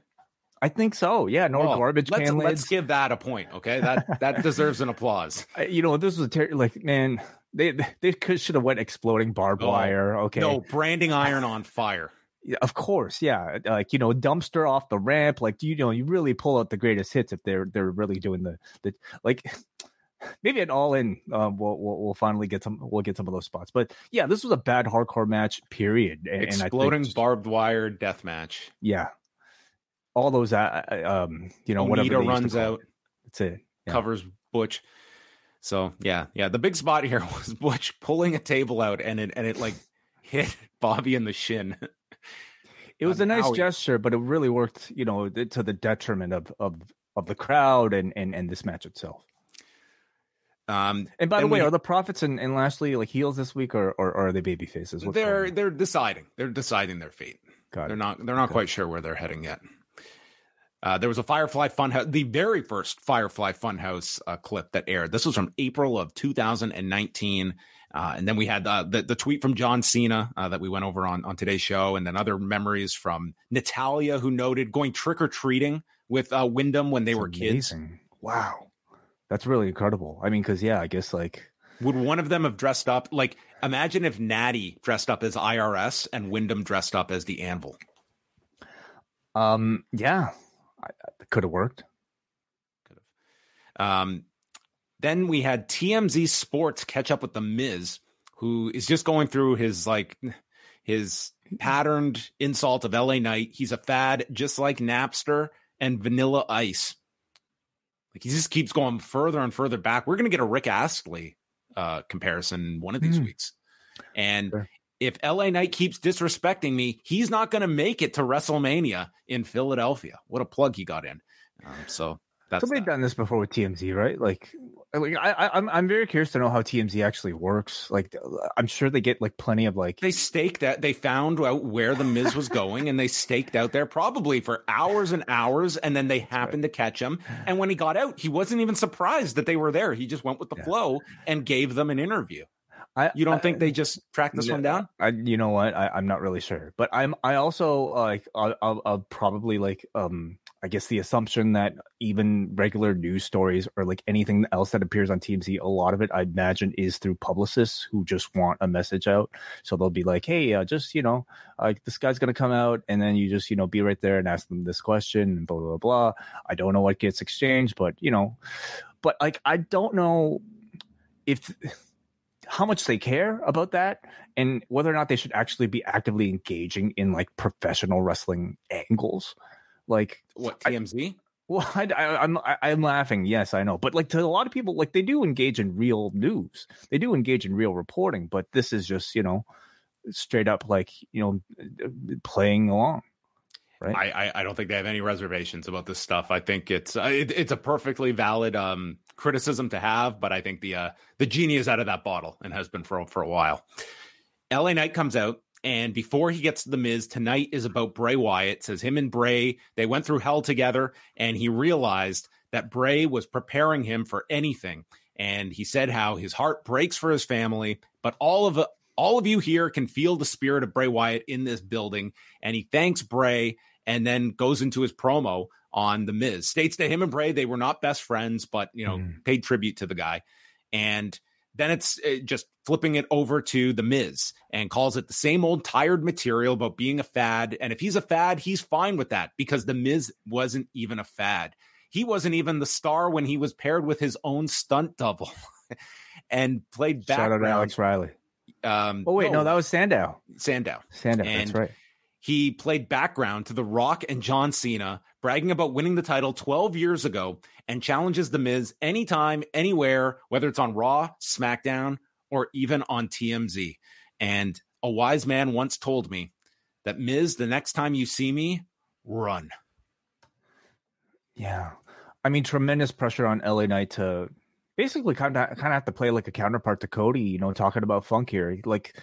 I think so. Yeah, no well, garbage let's, can lids. Let's give that a point. Okay, that that deserves an applause. You know, this was a ter- like man, they they could should have went exploding barbed oh, wire. Okay, no branding iron on fire. Of course, yeah. Like you know, dumpster off the ramp. Like you know, you really pull out the greatest hits if they're they're really doing the the like. Maybe an all in, um, we'll, we'll, we'll finally get some. We'll get some of those spots. But yeah, this was a bad hardcore match. Period. And, Exploding and barbed wire death match. Yeah, all those, uh, uh, um, you know, Onita whatever runs out. That's it. Yeah. Covers Butch. So yeah, yeah. The big spot here was Butch pulling a table out, and it and it like hit Bobby in the shin. It was a nice gesture, but it really worked, you know, to the detriment of of of the crowd and and and this match itself. Um, And by the way, we- are the Profits and, and Lashley like heels this week, or, or, or are they baby faces? What's they're they're deciding. They're deciding their fate. Got They're it. not they're not Okay. quite sure where they're heading yet. Uh, there was a Firefly Funhouse, the very first Firefly Funhouse uh, clip that aired. This was from April of 2019, uh, and then we had uh, the the tweet from John Cena uh, that we went over on on today's show, and then other memories from Natalya, who noted going trick or treating with uh, Windham when they It's were kids. Wow, that's really incredible. I mean, because yeah, I guess like Would one of them have dressed up like? Imagine if Natty dressed up as IRS and Windham dressed up as the Anvil. um yeah, could have worked. Could have. Um, then we had TMZ Sports catch up with the Miz, who is just going through his like his patterned insult of LA Knight. He's a fad, just like Napster and Vanilla Ice. Like he just keeps going further and further back. We're gonna get a Rick Astley uh, comparison one of these Hmm. weeks, and. Sure. If LA Knight keeps disrespecting me, he's not going to make it to WrestleMania in Philadelphia. What a plug he got in. Um, so that's Somebody that. done this before with TMZ, right? Like, like I, I, I'm I'm very curious to know how TMZ actually works. Like, I'm sure they get like plenty of like they staked out they found out where the miz was going and they staked out there probably for hours and hours and then they happened to catch him and when he got out he wasn't even surprised that they were there he just went with the Yeah. flow and gave them an interview I, you don't I- think they just track this No, one down I, you know what? I, I'm not really sure, but I'm. I also like. I'll, I'll, I'll probably like. Um. I guess the assumption that even regular news stories or like anything else that appears on TMZ, a lot of it I imagine is through publicists who just want a message out. So they'll be like, "Hey, uh, just you know, like this guy's gonna come out," and then you just you know be right there and ask them this question and blah blah blah. I don't know what gets exchanged, but you know, but like I don't know if how much they care about that and whether or not they should actually be actively engaging in like professional wrestling angles. Like what I- tmz well I, I, i'm I, i'm laughing. Yes i know. But like to a lot of people like they do engage in real news. They do engage in real reporting but this is just you know straight up like you know playing along right I, I I don't think they have any reservations about this stuff. I think it's uh, it, it's a perfectly valid um, criticism to have, but I think the uh, the genie is out of that bottle and has been for for a while. LA Knight comes out, and before he gets to the Miz, tonight is about Bray Wyatt. Says him and Bray they went through hell together, and he realized that Bray was preparing him for anything. And he said how his heart breaks for his family, but all of all of you here can feel the spirit of Bray Wyatt in this building. And he thanks Bray and then goes into his promo on the Miz. States that him and Bray they were not best friends, but you know Mhm. paid tribute to the guy. And then it's uh, just flipping it over to the Miz and calls it the same old tired material about being a fad. And if he's a fad, he's fine with that because the Miz wasn't even a fad. He wasn't even the star when he was paired with his own stunt double and played back. shout out to alex riley Um, oh wait no, that was sandow Sandow. sandow that's right He played background to The Rock and John Cena, bragging about winning the title 12 years ago and challenges The Miz anytime, anywhere, whether it's on Raw, SmackDown, or even on TMZ. And a wise man once told me that Miz, the next time you see me, run. Yeah, I mean, tremendous pressure on LA Knight to basically kind of kind of have to play like a counterpart to Cody. You know, talking about Funk here, like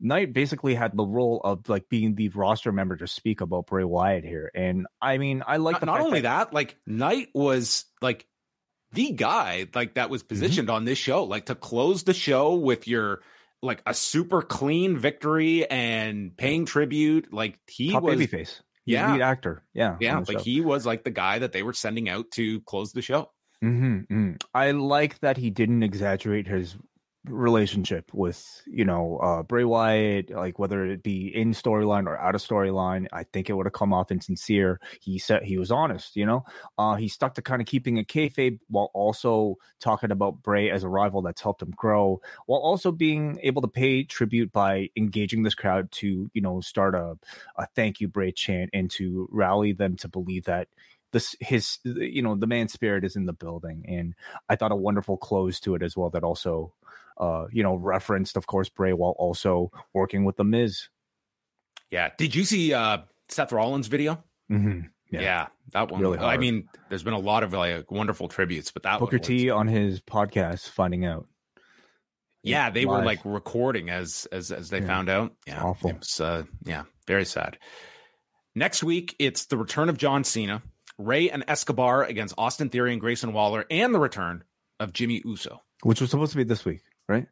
Knight basically had the role of like being the roster member to speak about Bray Wyatt here, and I mean, I like not not only that, like Knight was like the guy like that was Mm-hmm. positioned on this show, like to close the show with your like a super clean victory and paying tribute. Like he top was, babyface, Yeah. lead actor, yeah, yeah, like show. he was like the guy that they were sending out to close the show. Mhm, mhm. I like that he didn't exaggerate his relationship with you know uh Bray Wyatt, like whether it be in storyline or out of storyline. I think it would have come off insincere. He said he was honest, you know. Uh he stuck to kind of keeping it kayfabe while also talking about Bray as a rival that's helped him grow, while also being able to pay tribute by engaging this crowd to you know start a a thank you Bray chant and to rally them to believe that this his you know the man spirit is in the building and i thought a wonderful close to it as well that also uh you know referenced of course bray while also working with the miz Yeah. Did you see uh Seth Rollins' video? hmm Yeah, that one. Really I mean, there's been a lot of like wonderful tributes, but that Booker T on his podcast finding out. Yeah, they were like recording as as as they Yeah. found out. Yeah, awful. It was, uh, yeah, very sad. Next week, it's the return of John Cena, Rey and Escobar against Austin Theory and Grayson Waller, and the return of Jimmy Uso. which was supposed to be this week, right?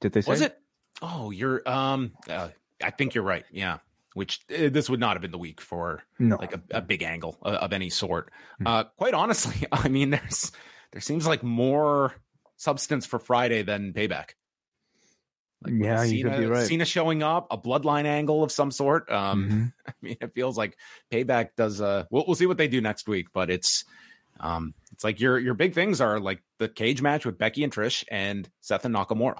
Did they say? Was it? Oh, you're. Um, uh, I think you're right. Yeah. Which uh, this would not have been the week for No. like a, a big angle of, of any sort. Hmm. Uh, quite honestly, I mean, there's there seems like more substance for Friday than payback. Like Yeah, you Cena, could be right. Cena showing up, a bloodline angle of some sort. Um, Mhm. I mean, it feels like payback does. Uh, we'll we'll see what they do next week, but it's um, it's like your your big things are like the cage match with Becky and Trish and Seth and Nakamura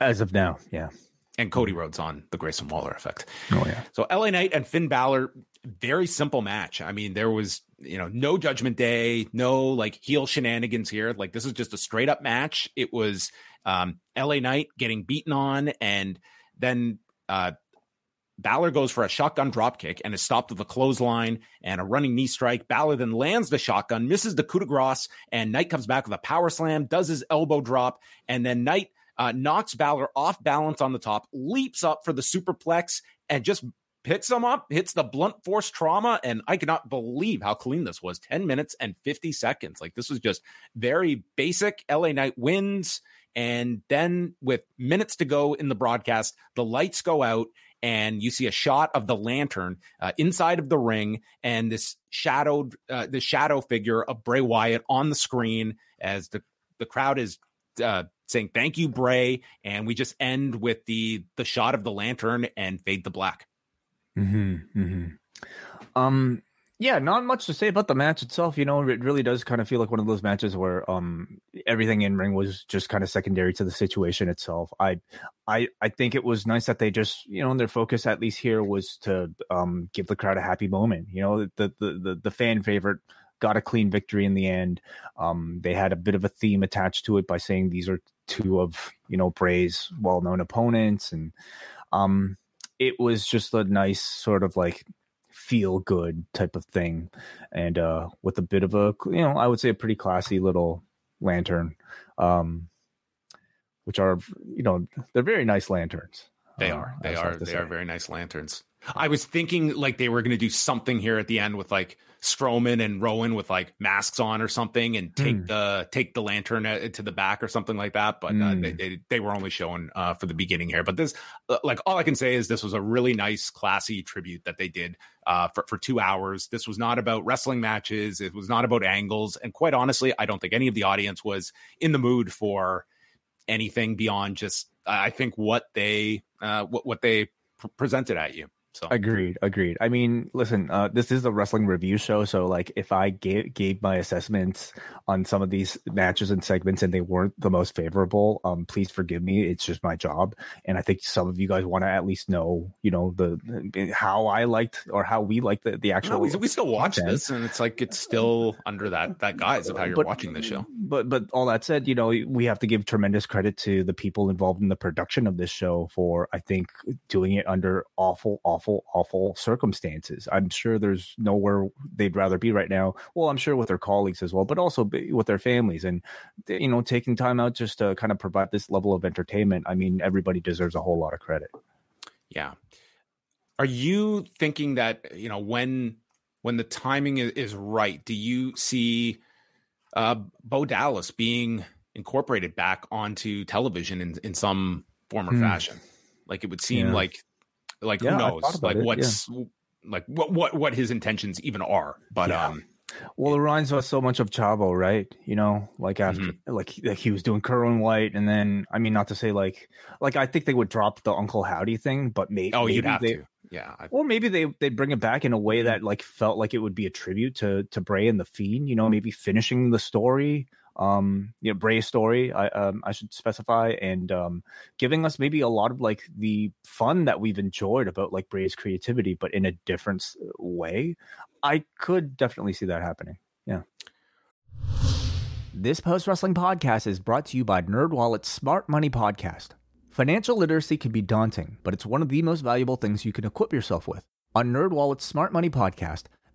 As of now, yeah. and Cody Rhodes on the Grayson Waller effect. Oh yeah. So LA Knight and Finn Balor, very simple match. I mean, there was, you know, no judgment day, no like heel shenanigans here. Like this is just a straight up match. It was um LA Knight getting beaten on and then uh Balor goes for a shotgun dropkick and is stopped with a clothesline and a running knee strike. Balor then lands the shotgun, misses the coup de grace, and Knight comes back with a power slam, does his elbow drop, and then Knight uh, knocks Balor off balance on the top, leaps up for the superplex, and just picks him up, hits the blunt force trauma. And I cannot believe how clean this was 10 minutes and 50 seconds. Like this was just very basic. LA Knight wins. And then with minutes to go in the broadcast, the lights go out and you see a shot of the lantern uh, inside of the ring and this shadowed uh, the shadow figure of Bray Wyatt on the screen as the the crowd is uh, saying thank you Bray and we just end with the the shot of the lantern and fade to black. hmm hmm Um, yeah, not much to say about the match itself. You know, it really does kind of feel like one of those matches where um everything in ring was just kind of secondary to the situation itself. I, I, I think it was nice that they just you know their focus at least here was to um give the crowd a happy moment. You know, the the the, the fan favorite got a clean victory in the end. Um, they had a bit of a theme attached to it by saying these are two of you know Bray's well known opponents and um it was just a nice sort of like feel good type of thing and uh with a bit of a you know i would say a pretty classy little lantern um which are you know they're very nice lanterns They uh, are. They are. They say. are very nice lanterns. I was thinking like they were going to do something here at the end with like Strowman and Rowan with like masks on or something, and take Hmm. the take the lantern uh, to the back or something like that. But uh, Hmm. they, they they were only showing uh, for the beginning here. But this, uh, like, all I can say is this was a really nice, classy tribute that they did uh, for for two hours. This was not about wrestling matches. It was not about angles, and quite honestly, I don't think any of the audience was in the mood for anything beyond just I think what they uh, what what they pr- presented at you. So Agreed, agreed. I mean, listen, uh, this is a wrestling review show, so like if I gave gave my assessments on some of these matches and segments and they weren't the most favorable, um, please forgive me. It's just my job, and I think some of you guys want to at least know, you know, the how I liked or how we liked the, the actual. no, we, we still watch content. this, and it's like it's still under that that guise of how you're But- watching this show. But but all that said, you know, we have to give tremendous credit to the people involved in the production of this show for I think doing it under awful, awful, awful awful circumstances. I'm sure there's nowhere they'd rather be right now. Well, I'm sure with their colleagues as well, but also with their families and you know, taking time out just to kind of provide this level of entertainment. I mean, everybody deserves a whole lot of credit. Yeah. Are you thinking that you know when when the timing is, is right? Do you see uh, Bo Dallas being incorporated back onto television in in some form or Hmm. fashion? Like it would seem Yeah. like like Yeah, who knows? Like it, what's like what what what his intentions even are? But Yeah. um, Well, it reminds us so much of Chavo, right? You know, like after Mm-hmm. like, like he was doing Kerwin White, and then I mean, not to say like like I think they would drop the Uncle Howdy thing, but may, oh, maybe you'd have they, to. Yeah. I- Or maybe they they bring it back in a way that like felt like it would be a tribute to to Bray and the Fiend. You know, maybe finishing the story, um, you know, Bray's story. I um I should specify and um giving us maybe a lot of like the fun that we've enjoyed about like Bray's creativity, but in a different way. I could definitely see that happening. Yeah. This post wrestling podcast is brought to you by NerdWallet's Smart Money Podcast. Financial literacy can be daunting, but it's one of the most valuable things you can equip yourself with. On NerdWallet's Smart Money podcast,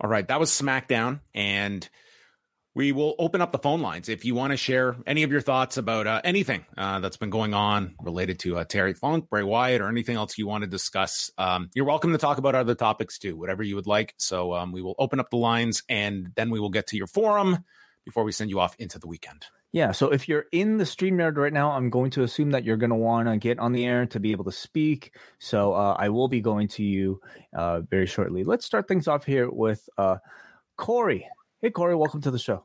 All right, that was SmackDown, and we will open up the phone lines if you want to share any of your thoughts about uh, anything uh, that's been going on related to uh, Terry Funk, Bray Wyatt, or anything else you want to discuss. Um, you're welcome to talk about other topics too, whatever you would like. So um, we will open up the lines, and then we will get to your forum before we send you off into the weekend. Yeah, so if you're in the StreamYard right now, I'm going to assume that you're going to want to get on the air to be able to speak. So uh, I will be going to you uh, very shortly. Let's start things off here with uh, Corey. Hey, Corey, welcome to the show.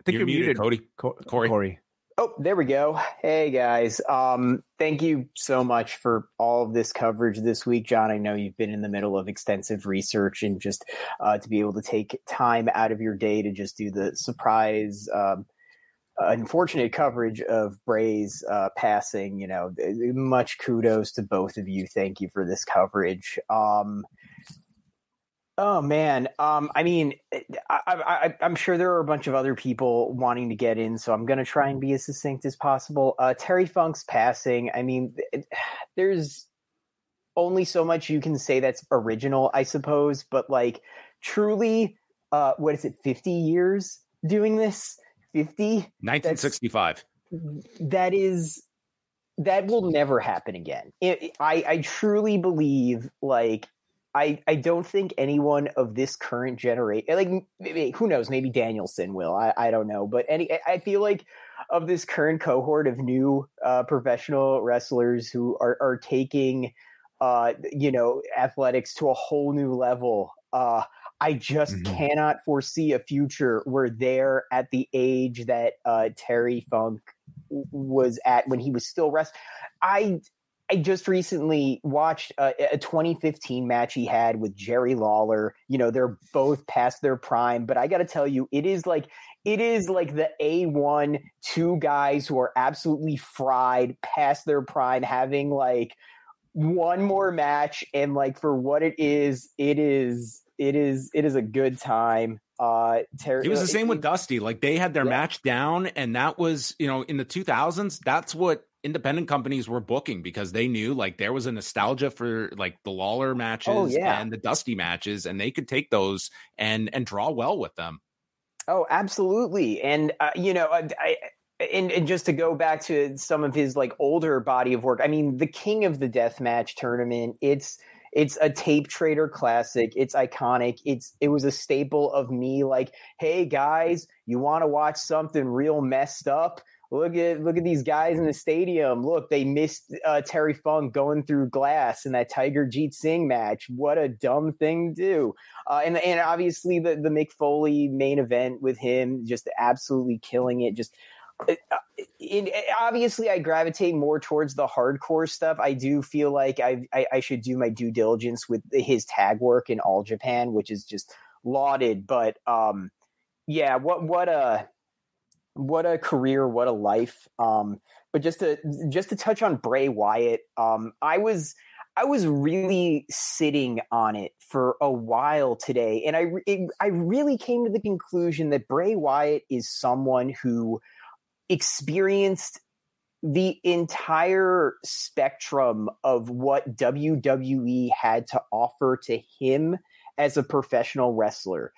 I think you're, you're muted, muted, Cody. Co- Corey. Corey. Oh, there we go. Hey guys. Um, thank you so much for all of this coverage this week, John. I know you've been in the middle of extensive research and just uh, to be able to take time out of your day to just do the surprise, um, unfortunate coverage of Bray's uh, passing. You know, much kudos to both of you. Thank you for this coverage. Um, Oh man, um, I mean, I, am sure there are a bunch of other people wanting to get in, so I'm going to try and be as succinct as possible. Uh, Terry Funk's passing. I mean, it, there's only so much you can say that's original, I suppose, but like, truly, uh, what is it? 50 years doing this? 50? 1965. That is that will never happen again. It, I, I truly believe like I, I don't think anyone of this current generation, like maybe, who knows, maybe Danielson will. I, I don't know, but any I feel like of this current cohort of new uh, professional wrestlers who are are taking, uh, you know, athletics to a whole new level. Uh, I just mm-hmm. cannot foresee a future where they're at the age that uh, Terry Funk was at when he was still rest. I I just recently watched a, a, 2015 match he had with Jerry Lawler. You know, they're both past their prime, but I got to tell you, it is like it is like the A1 two guys who are absolutely fried past their prime having like one more match and like for what it is, it is it is it is a good time. Uh, Ter- it was the same it, with Dusty. Like they had their yeah. match down, and that was you know in the 2000s. That's what independent companies were booking because they knew like there was a nostalgia for like the Lawler matches oh, yeah. and the Dusty matches, and they could take those and and draw well with them. Oh, absolutely, and uh, you know, I, I and, and, just to go back to some of his like older body of work, I mean, the King of the Death Match tournament, it's it's a tape trader classic. It's iconic. It's it was a staple of me like, hey guys, you want to watch something real messed up? Look at look at these guys in the stadium. Look, they missed uh, Terry Funk going through glass in that Tiger Jeet Singh match. What a dumb thing to do. Uh, and and obviously the the Mick Foley main event with him just absolutely killing it. Just it, uh, it, obviously I gravitate more towards the hardcore stuff. I do feel like I, I, I should do my due diligence with his tag work in All Japan, which is just lauded. But um, yeah, what what a what a career, what a life. Um, but just to just to touch on Bray Wyatt, um, I was I was really sitting on it for a while today, and I it, I really came to the conclusion that Bray Wyatt is someone who experienced the entire spectrum of what WWE had to offer to him as a professional wrestler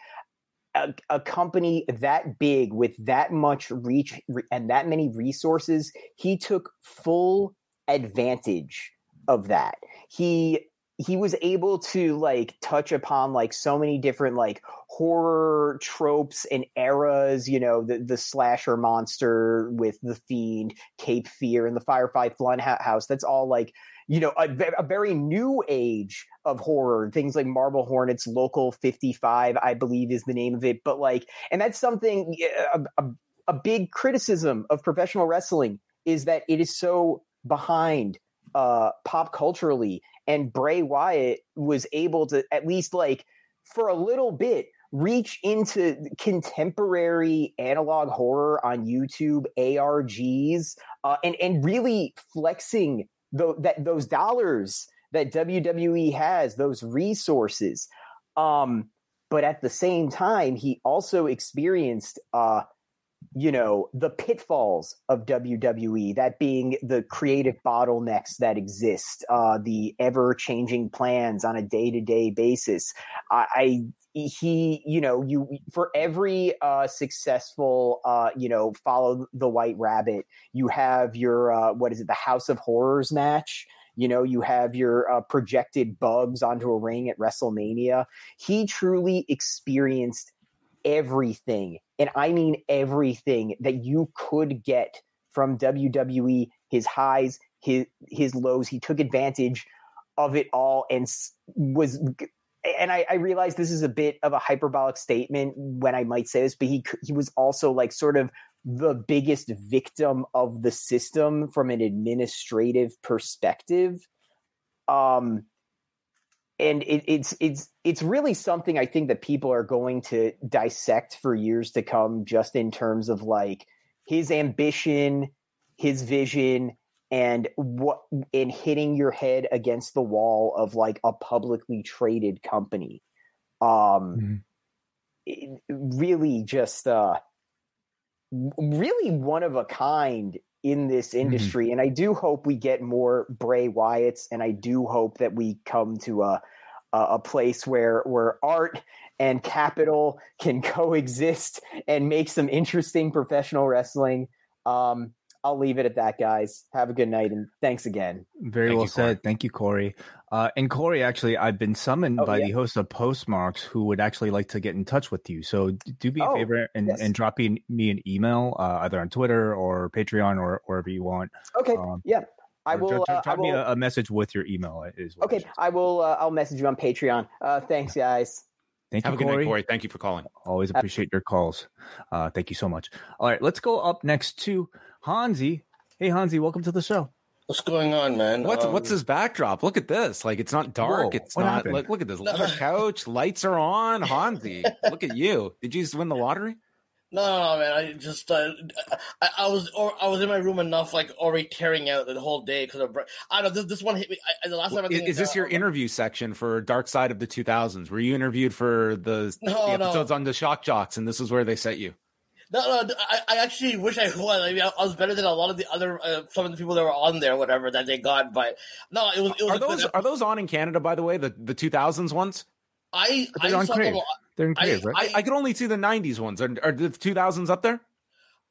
a, a, company that big with that much reach and that many resources, he took full advantage of that. He he was able to like touch upon like so many different like horror tropes and eras you know the the slasher monster with the fiend cape fear and the firefly funhouse that's all like you know a, a, very new age of horror things like marble hornets local 55 i believe is the name of it but like and that's something a, a, a big criticism of professional wrestling is that it is so behind uh pop culturally and Bray Wyatt was able to at least like for a little bit reach into contemporary analog horror on YouTube, ARGs, uh, and and really flexing the, that those dollars that WWE has, those resources. Um, but at the same time, he also experienced uh, you know the pitfalls of WWE, that being the creative bottlenecks that exist, uh, the ever changing plans on a day to day basis. I, I he you know you for every uh successful uh you know follow the white rabbit you have your uh what is it the house of horrors match you know you have your uh, projected bugs onto a ring at wrestlemania he truly experienced everything and I mean everything that you could get from WWE, his highs, his his lows. He took advantage of it all and was. And I, I realize this is a bit of a hyperbolic statement when I might say this, but he he was also like sort of the biggest victim of the system from an administrative perspective. Um, and it, it's it's it's really something I think that people are going to dissect for years to come, just in terms of like his ambition, his vision, and what in hitting your head against the wall of like a publicly traded company. Um, mm-hmm. really just uh, really one of a kind in this mm-hmm. industry. Mm-hmm. And I do hope we get more Bray Wyatts, and I do hope that we come to a a place where where art and capital can coexist and make some interesting professional wrestling. Um, I'll leave it at that, guys. Have a good night and thanks again. Very Thank well you, said. Thank you, Corey. Uh, and Corey, actually, I've been summoned oh, by yeah. the host of Postmarks who would actually like to get in touch with you. So do me a oh, favor and, yes. and drop me, me an email, uh, either on Twitter or Patreon or wherever you want. Okay. Um, yeah. I will. Drop, drop, uh, I will, me a, a, message with your email. Is okay. I, I will. Uh, I'll message you on Patreon. Uh, thanks, guys. Thank Have you, a good Corey. night, Corey. Thank you for calling. Always appreciate your calls. Uh, thank you so much. All right, let's go up next to Hansi. Hey, Hansi, welcome to the show. What's going on, man? What's um, what's this backdrop? Look at this. Like it's not dark. Whoa, it's not. Look, look at this leather couch. Lights are on. Hansi, look at you. Did you just win the lottery? No, no, no man. I just uh, I, I, was or I was in my room enough, like already tearing out the whole day because of. I don't know. This, this one hit me. I, the last time. I is, is this your interview section for Dark Side of the Two Thousands? Were you interviewed for the, no, the episodes no. on the Shock Jocks, and this is where they set you? No, no. I, I actually wish I was. I mean, I, I was better than a lot of the other uh, some of the people that were on there, whatever that they got. But no, it was. It was are those are those on in Canada? By the way, the the two thousands ones. I I saw them, they're in Crave, I, right? I, I, could only see the '90s ones. Are, are the 2000s up there?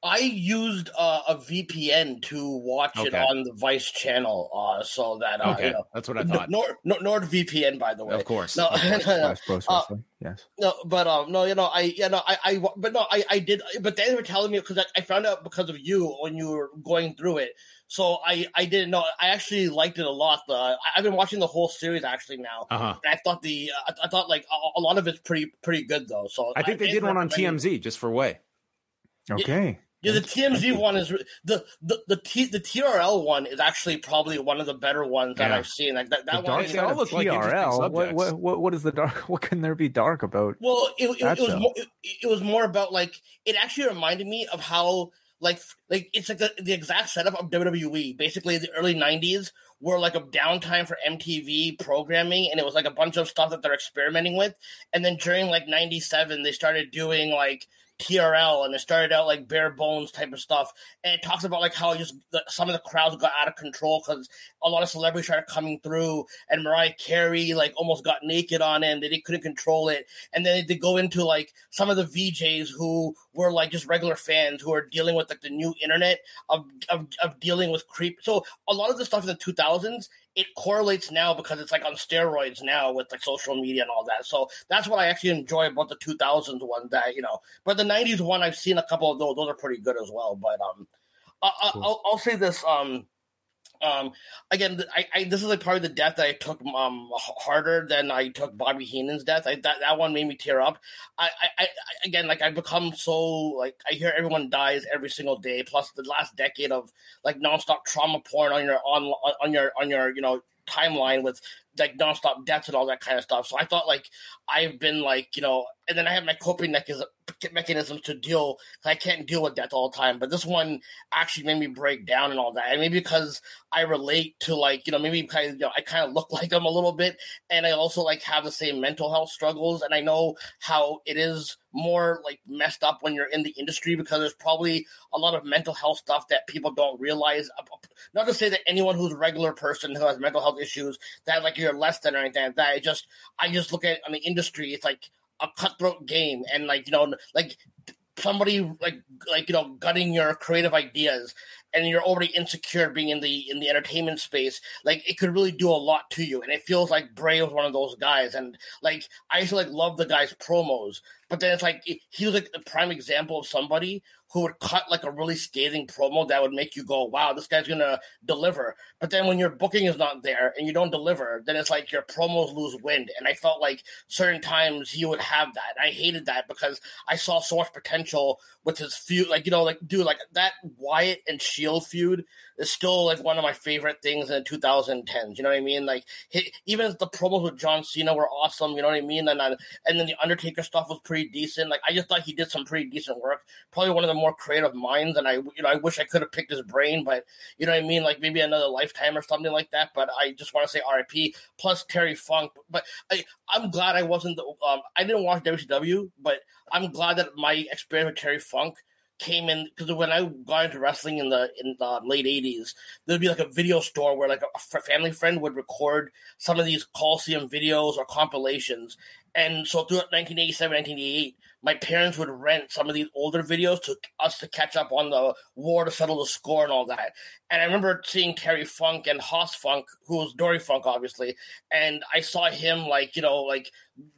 I used uh, a VPN to watch okay. it on the Vice channel, uh, so that uh, okay, you know, that's what I thought. Nord, Nord, NordVPN, by the way, of course. No, of course. uh, yes. No, but um, no, you know, I, you know, I, I, but no, I, I did, but they were telling me because I, I found out because of you when you were going through it. So I, I didn't know. I actually liked it a lot. The I've been watching the whole series actually now. Uh-huh. I thought the I, I, thought like a, a, lot of it's pretty pretty good though. So I think I they did one on TMZ just for way. Okay. Yeah, the TMZ one is the the the, T, the TRL one is actually probably one of the better ones yeah. that I've seen. Like that, that the one. Dark all look TRL. Like what, what, what what is the dark? What can there be dark about? Well, it, it, it was more, it, it, was more about like it actually reminded me of how like like it's like the, the exact setup of WWE. Basically, the early '90s were like a downtime for MTV programming, and it was like a bunch of stuff that they're experimenting with. And then during like '97, they started doing like TRL and it started out like bare bones type of stuff. And it talks about like how just the, some of the crowds got out of control because a lot of celebrities started coming through and Mariah Carey like almost got naked on it and they couldn't control it. And then they go into like some of the VJs who were like just regular fans who are dealing with like the new internet of, of, of dealing with creep. So a lot of the stuff in the 2000s, it correlates now because it's like on steroids now with like social media and all that. So that's what I actually enjoy about the 2000s one that, you know, but the 90s one, I've seen a couple of those. Those are pretty good as well. But um, I, will I'll say this. Um, um, again, I, I, this is like probably the death that I took um harder than I took Bobby Heenan's death. I, that that one made me tear up. I, I, again like I've become so like I hear everyone dies every single day. Plus the last decade of like nonstop trauma porn on your on on your on your you know timeline with like nonstop deaths and all that kind of stuff. So I thought like I've been like you know, and then I have my coping mechanism mechanisms to deal. I can't deal with death all the time, but this one actually made me break down and all that. And maybe because I relate to like you know maybe of, you know I kind of look like them a little bit, and I also like have the same mental health struggles, and I know how it is more like messed up when you're in the industry because there's probably a lot of mental health stuff that people don't realize. Not to say that anyone who's a regular person who has mental health issues that like you're less than or anything like that. I just I just look at on the industry. It's like a cutthroat game, and like you know, like somebody like like you know gutting your creative ideas and you're already insecure being in the in the entertainment space like it could really do a lot to you and it feels like bray was one of those guys and like i used to like love the guy's promos but then it's like he was like the prime example of somebody who would cut like a really scathing promo that would make you go, wow, this guy's gonna deliver. But then when your booking is not there and you don't deliver, then it's like your promos lose wind. And I felt like certain times he would have that. I hated that because I saw so much potential with his feud. Like, you know, like, dude, like that Wyatt and Shield feud is still like one of my favorite things in the 2010s. You know what I mean? Like, he, even the promos with John Cena were awesome. You know what I mean? And, and then the Undertaker stuff was pretty decent. Like, I just thought he did some pretty decent work. Probably one of the more creative minds, and I you know I wish I could have picked his brain, but you know what I mean, like maybe another lifetime or something like that. But I just want to say RIP plus Terry Funk. But I I'm glad I wasn't. The, um, I didn't watch WCW, but I'm glad that my experience with Terry Funk came in because when I got into wrestling in the in the late '80s, there'd be like a video store where like a, a family friend would record some of these Coliseum videos or compilations, and so throughout 1987, 1988, my parents would rent some of these older videos to us to catch up on the war to settle the score and all that. And I remember seeing Terry Funk and Hoss Funk, who was Dory Funk, obviously. And I saw him like, you know, like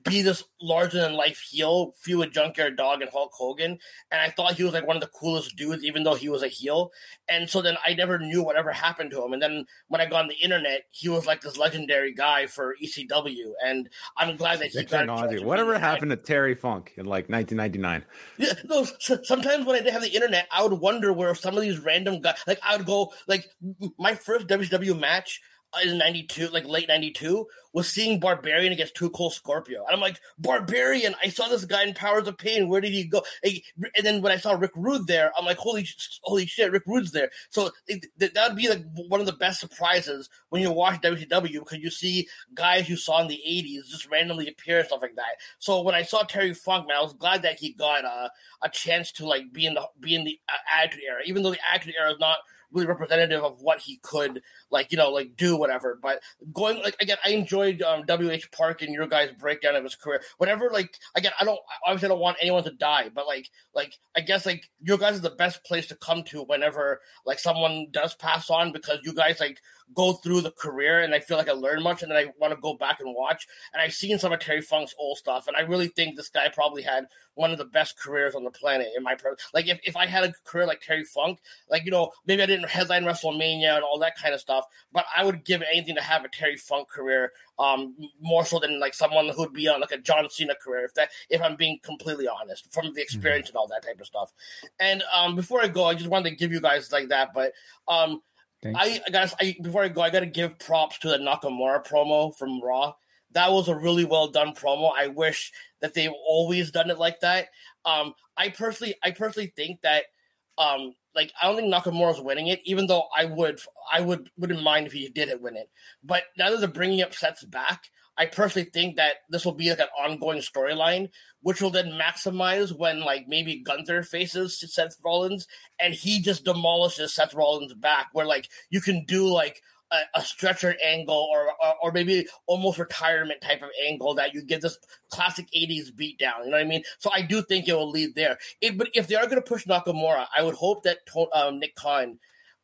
be this larger than life heel, feud with Junkyard Dog and Hulk Hogan. And I thought he was like one of the coolest dudes, even though he was a heel. And so then I never knew whatever happened to him. And then when I got on the internet, he was like this legendary guy for ECW. And I'm glad that he got Whatever happened to Terry Funk in like 1999? Yeah, no, sometimes when I didn't have the internet, I would wonder where some of these random guys, like I would go, like my first WCW match in 92, like late 92, was seeing Barbarian against Too Cold Scorpio. And I'm like, Barbarian, I saw this guy in Powers of Pain. Where did he go? And then when I saw Rick Rude there, I'm like, holy, holy shit, Rick Rude's there. So that would be like one of the best surprises when you watch WCW because you see guys you saw in the 80s just randomly appear and stuff like that. So when I saw Terry Funk, man, I was glad that he got uh, a chance to like be in the be in the uh, Attitude Era, even though the Attitude Era is not really representative of what he could like you know like do whatever. But going like again i enjoyed um, wh park and your guys breakdown of his career. Whatever like again i don't obviously I don't want anyone to die but like like i guess like your guys are the best place to come to whenever like someone does pass on because you guys like go through the career and I feel like I learned much and then I want to go back and watch. And I've seen some of Terry Funk's old stuff and I really think this guy probably had one of the best careers on the planet in my per- like if, if I had a career like Terry Funk, like you know, maybe I didn't headline WrestleMania and all that kind of stuff, but I would give anything to have a Terry Funk career um more so than like someone who'd be on like a John Cena career if that if I'm being completely honest from the experience mm-hmm. and all that type of stuff. And um before I go, I just wanted to give you guys like that, but um I, I guess I before I go, I got to give props to the Nakamura promo from Raw. That was a really well done promo. I wish that they've always done it like that. Um, I personally, I personally think that, um, like I don't think Nakamura's winning it, even though I would, I would wouldn't mind if he did it win it. But now that they're bringing up Seth's back, I personally think that this will be like an ongoing storyline, which will then maximize when like maybe Gunther faces Seth Rollins and he just demolishes Seth Rollins back, where like you can do like a, a stretcher angle or, or, or maybe almost retirement type of angle that you get this classic '80s beatdown. You know what I mean? So I do think it will lead there. It, but if they are going to push Nakamura, I would hope that um, Nick Khan.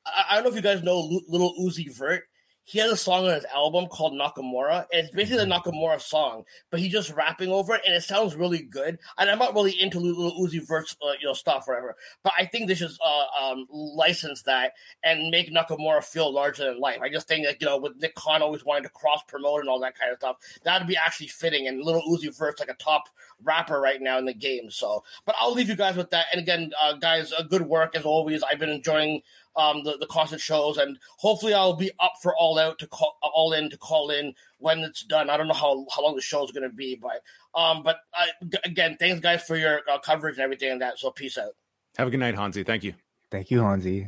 I, I don't know if you guys know Little Uzi Vert he has a song on his album called Nakamura, and it's basically the Nakamura song, but he's just rapping over it, and it sounds really good. And I'm not really into little Uzi Vert's, uh, you know, stuff, whatever. But I think they should uh, um, license that and make Nakamura feel larger than life. I just think that you know, with Nick Khan always wanting to cross promote and all that kind of stuff, that'd be actually fitting. And little Uzi Vert's like a top rapper right now in the game. So, but I'll leave you guys with that. And again, uh, guys, uh, good work as always. I've been enjoying um, the the constant shows, and hopefully I'll be up for all out to call all in to call in when it's done. I don't know how how long the show is going to be, but um, but I, again, thanks guys for your uh, coverage and everything and that. So peace out. Have a good night, Hansi. Thank you. Thank you, Hansi.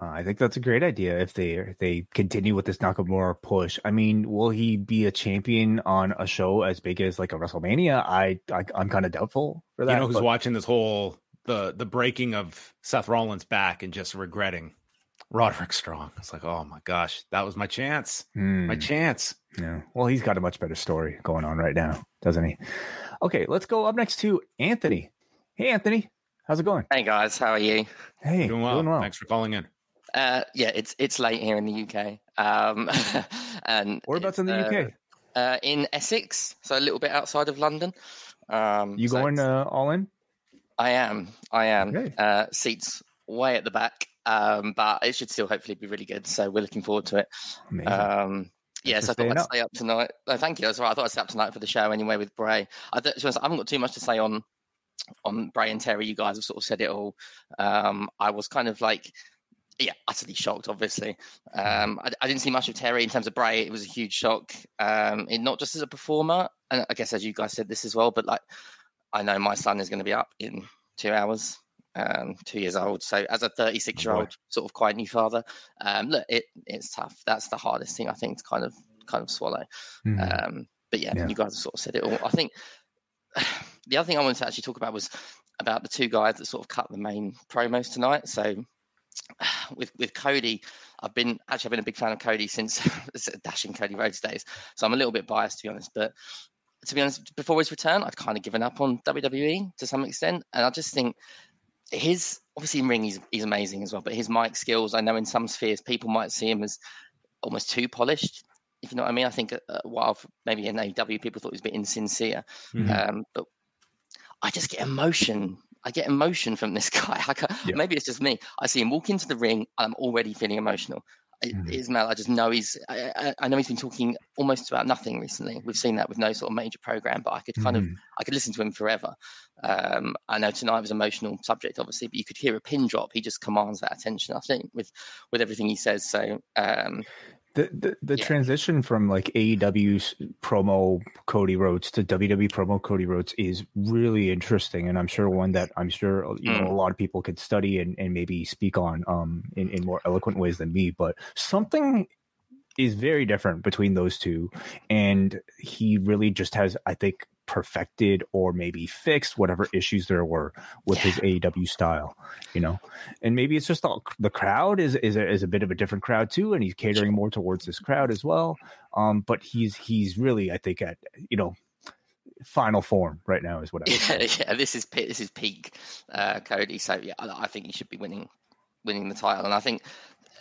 Uh, I think that's a great idea if they if they continue with this Nakamura push. I mean, will he be a champion on a show as big as like a WrestleMania? I, I am kind of doubtful for that. You know who's but- watching this whole the the breaking of Seth Rollins back and just regretting Roderick Strong. It's like, oh my gosh, that was my chance. Hmm. My chance. Yeah. Well, he's got a much better story going on right now, doesn't he? Okay, let's go up next to Anthony. Hey, Anthony, how's it going? Hey guys, how are you? Hey, Doing well. Doing well. Thanks for calling in. Uh, yeah, it's it's late here in the UK. Um, and Whereabouts in the uh, UK? Uh, in Essex, so a little bit outside of London. Um, You so going uh, all in? I am. I am. Okay. Uh, seats way at the back, um, but it should still hopefully be really good. So we're looking forward to it. Amazing. Um, yeah, so I thought I'd up. stay up tonight. No, thank you. That's right. I thought I'd stay up tonight for the show anyway with Bray. I, don't- to be honest, I haven't got too much to say on on Bray and Terry. You guys have sort of said it all. Um, I was kind of like, yeah, utterly shocked. Obviously, um, I, I didn't see much of Terry in terms of Bray. It was a huge shock, um, and not just as a performer, and I guess as you guys said this as well. But like, I know my son is going to be up in two hours. Um, two years old. So as a 36 year old, sort of quite new father, um, look, it it's tough. That's the hardest thing I think to kind of kind of swallow. Mhm. Um, but yeah, Yeah. you guys have sort of said it all. I think the other thing I wanted to actually talk about was about the two guys that sort of cut the main promos tonight. So with with Cody, I've been actually I've been a big fan of Cody since dashing Cody Rhodes days. So I'm a little bit biased to be honest, but to be honest, before his return, I'd kind of given up on WWE to some extent, and I just think his obviously in ring he's he's amazing as well, but his mic skills, I know in some spheres people might see him as almost too polished. If you know what I mean, I think a, a while maybe in AEW people thought he was a bit insincere, Mhm. um, but I just get emotion. I get emotion from this guy. I ca- Yeah. Maybe it's just me. I see him walk into the ring, I'm already feeling emotional. It- Mhm. It's I just know he's. I, I- know he's been talking almost about nothing recently. We've seen that with no sort of major program, but I could kind of Mhm. I could listen to him forever. Um, I know tonight was an emotional subject, obviously, but you could hear a pin drop. He just commands that attention, I think, with with everything he says. So um, The the, the Yeah. transition from like AEW's promo Cody Rhodes to WWE promo Cody Rhodes is really interesting, and I'm sure one that I'm sure you know Mm. a lot of people could study and, and maybe speak on um in, in more eloquent ways than me. But something is very different between those two, and he really just has, I think, perfected or maybe fixed whatever issues there were with his AEW style, you know. And maybe it's just the, the crowd is is a, is a bit of a different crowd too, and he's catering more towards this crowd as well. Um, but he's he's really, I think, at you know, final form right now is what I. Yeah, yeah, this is this is peak uh, Cody. So yeah, I, I think he should be winning winning the title, and I think.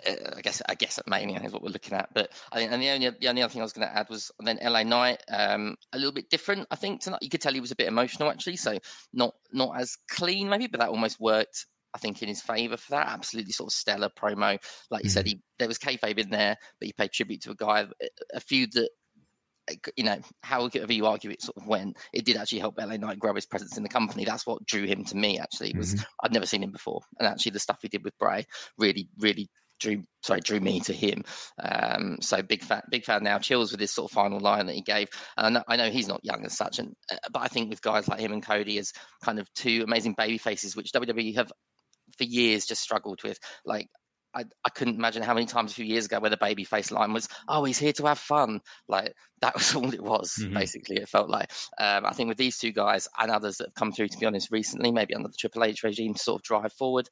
Uh, I guess I guess at Mania is what we're looking at, but I think and the only the only other thing I was going to add was then LA Knight, um, a little bit different. I think tonight you could tell he was a bit emotional actually, so not not as clean maybe, but that almost worked. I think in his favour for that. Absolutely sort of stellar promo, like you said. He there was kayfabe in there, but he paid tribute to a guy, a feud that you know, however you argue it sort of went, it did actually help LA Knight grow his presence in the company. That's what drew him to me. Actually, was I'd never seen him before, and actually the stuff he did with Bray really, really drew sorry drew me to him. Um, so big fan, big fan now. Chills with this sort of final line that he gave, and I know, I know he's not young as such, and uh, but I think with guys like him and Cody as kind of two amazing baby faces, which WWE have for years just struggled with, like. I, I couldn't imagine how many times a few years ago where the baby face line was, oh, he's here to have fun. Like that was all it was, Mhm. basically. It felt like. Um, I think with these two guys and others that have come through, to be honest, recently, maybe under the Triple H regime to sort of drive forward,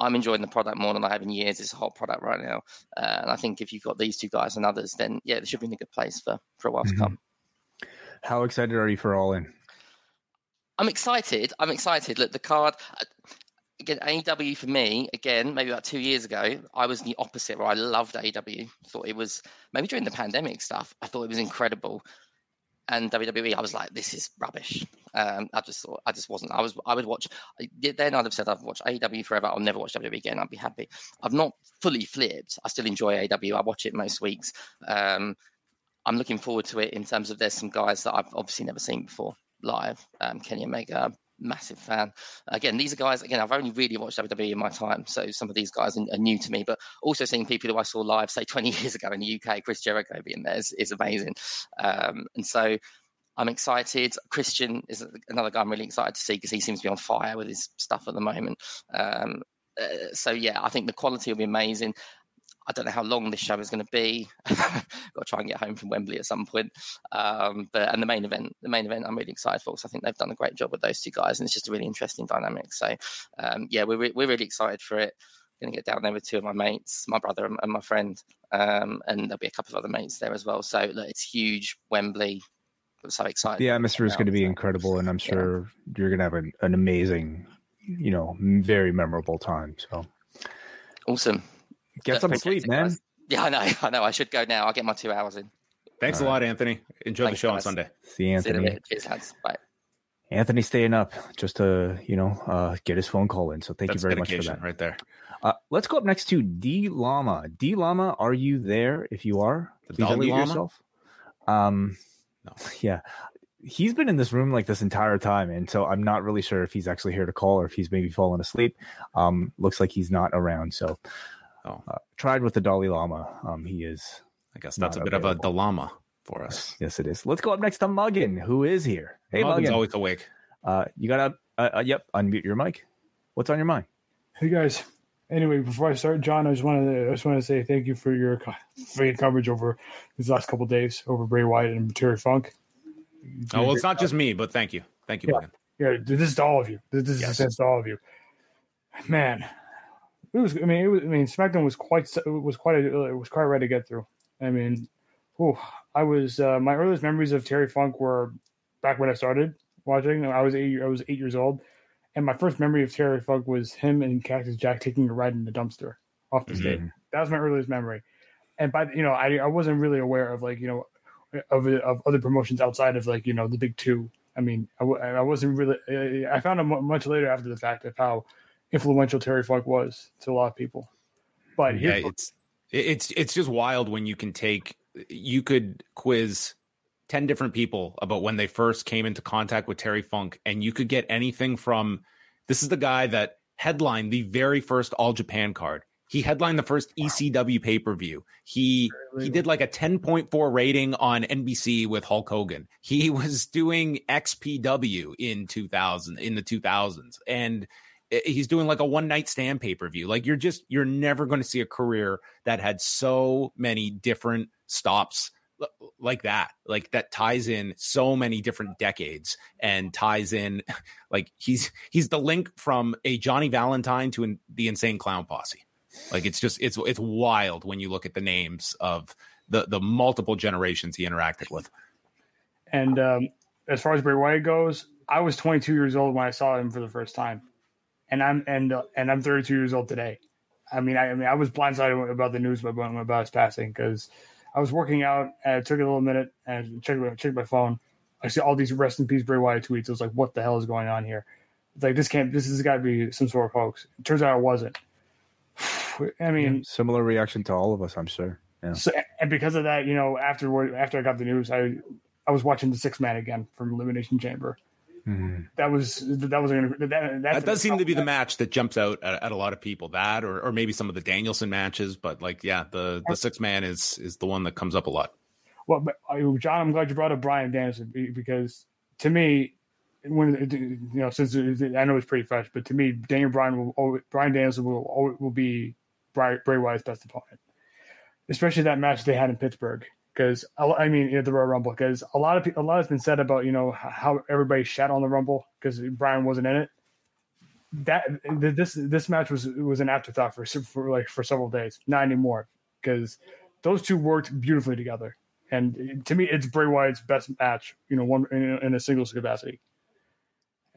I'm enjoying the product more than I have in years. It's a hot product right now. Uh, and I think if you've got these two guys and others, then yeah, they should be in a good place for, for a while Mhm. to come. How excited are you for All In? I'm excited. I'm excited. Look, the card uh, again, AEW for me, again, maybe about two years ago, I was the opposite where I loved AEW. Thought it was maybe during the pandemic stuff, I thought it was incredible. And WWE, I was like, this is rubbish. Um, I just thought, I just wasn't. I was, I would watch. Then I'd have said I've watched AEW forever. I'll never watch WWE again. I'd be happy. I've not fully flipped. I still enjoy AEW. I watch it most weeks. Um, I'm looking forward to it in terms of there's some guys that I've obviously never seen before live. Um, Kenny Omega, massive fan. Again, these are guys. Again, I've only really watched WWE in my time, so some of these guys are, new to me. But also seeing people who I saw live, say 20 years ago in the UK, Chris Jericho being there is, is amazing. Um, and so I'm excited. Christian is another guy I'm really excited to see because he seems to be on fire with his stuff at the moment. Um, uh, so yeah, I think the quality will be amazing. I don't know how long this show is going to be. Got to try and get home from Wembley at some point. Um, but and the main event, the main event, I'm really excited for because I think they've done a great job with those two guys, and it's just a really interesting dynamic. So um, yeah, we're we're really excited for it. Going to get down there with two of my mates, my brother and, and my friend, um, and there'll be a couple of other mates there as well. So look, it's huge, Wembley. I'm so excited. The atmosphere is going to be incredible, and I'm sure yeah. you're going to have an, an amazing, you know, very memorable time. So awesome. Get some sleep, man. Guys. Yeah, I know. I know. I should go now. I'll get my two hours in. Thanks All a lot, Anthony. Enjoy Thanks, the show guys. on Sunday. See you, Anthony. See Cheers, hands. Bye. Anthony staying up just to, you know, uh, get his phone call in. So thank That's you very much for that. Right there. Uh, let's go up next to D Llama. D Llama, are you there? If you are, the please unmute yourself. Um, no. Yeah. He's been in this room like this entire time, and so I'm not really sure if he's actually here to call or if he's maybe fallen asleep. Um, looks like he's not around. So Oh. Uh, tried with the Dalai Lama. Um, he is. I guess that's a bit available. of a dilemma for us. Yes, it is. Let's go up next to Muggin, who is here. Hey, Muggin's Muggin. always awake. Uh, you gotta, uh, uh, yep, unmute your mic. What's on your mind? Hey guys. Anyway, before I start, John, I just wanted to, I just want to say thank you for your for your coverage over these last couple days over Bray Wyatt and Terry Funk. Oh well, it's not just me, but thank you, thank you, yeah. Yeah, this is to all of you. This, this yes. is to all of you. Man, it was. I mean, it was. I mean, SmackDown was quite it was quite a, it was quite ready to get through. I mean, oh, I was uh, my earliest memories of Terry Funk were back when I started watching. I was eight. I was eight years old, and my first memory of Terry Funk was him and Cactus Jack taking a ride in the dumpster off the mm-hmm. stage. That was my earliest memory. And by you know, I I wasn't really aware of like you know of of other promotions outside of like you know the big two. I mean, I, I wasn't really. I found out much later after the fact of how influential Terry Funk was to a lot of people. But yeah, it's it's it's just wild when you can take you could quiz 10 different people about when they first came into contact with Terry Funk and you could get anything from this is the guy that headlined the very first All Japan card. He headlined the first ECW pay-per-view. He he did like a 10.4 rating on NBC with Hulk Hogan. He was doing XPW in 2000 in the 2000s and he's doing like a one night stand pay per view. Like you're just you're never going to see a career that had so many different stops like that. Like that ties in so many different decades and ties in like he's he's the link from a johnny valentine to the insane clown posse. Like it's just it's it's wild when you look at the names of the the multiple generations he interacted with. And um as far as bray wyatt goes i was 22 years old when i saw him for the first time and I'm and uh, and I'm 32 years old today. I mean, I, I mean, I was blindsided about the news about about his passing because I was working out and it took a little minute and checked checked my phone. I see all these rest in peace Bray Wyatt tweets. I was like, what the hell is going on here? It's like this can't. This has got to be some sort of hoax. It turns out it wasn't. I mean, yeah, similar reaction to all of us, I'm sure. Yeah. So, and because of that, you know, afterward, after I got the news, I I was watching the Six Man again from Elimination Chamber, Mm-hmm. That was that was that, that does seem to be the match that jumps out at, at, a lot of people. That or or maybe some of the Danielson matches, but like yeah, the the six man is is the one that comes up a lot. Well, but, uh, John, I'm glad you brought up Bryan Danielson because to me, when you know since I know it's pretty fresh, but to me, Daniel Bryan will always, Bryan Danielson will will be Bray, Bray Wyatt's best opponent, especially that match they had in Pittsburgh because I mean the Royal Rumble because a lot of people, a lot has been said about you know how everybody shat on the Rumble because Bryan wasn't in it. That this this match was was an afterthought for for like for several days, not anymore because those two worked beautifully together. And to me, it's Bray Wyatt's best match, you know, one in, in a singles capacity.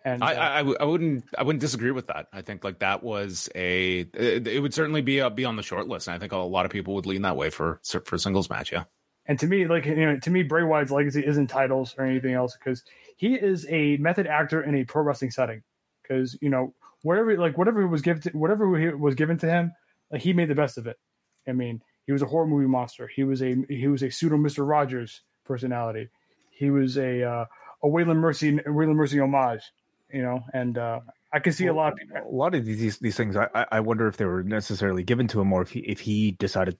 And uh, I, I, I, wouldn't I wouldn't disagree with that. I think like that was a it, it would certainly be a, be on the short list. And I think a lot of people would lean that way for for singles match. Yeah. And to me, like you know, to me, Bray Wyatt's legacy isn't titles or anything else because he is a method actor in a pro wrestling setting. Because you know, whatever like whatever was given to, whatever was given to him, like he made the best of it. I mean, he was a horror movie monster. He was a he was a pseudo Mister Rogers personality. He was a uh, a Waylon Mercy Waylon Mercy homage. you know, and uh, I can see well, a lot of people. A lot of these these things, I I wonder if they were necessarily given to him, or if he if he decided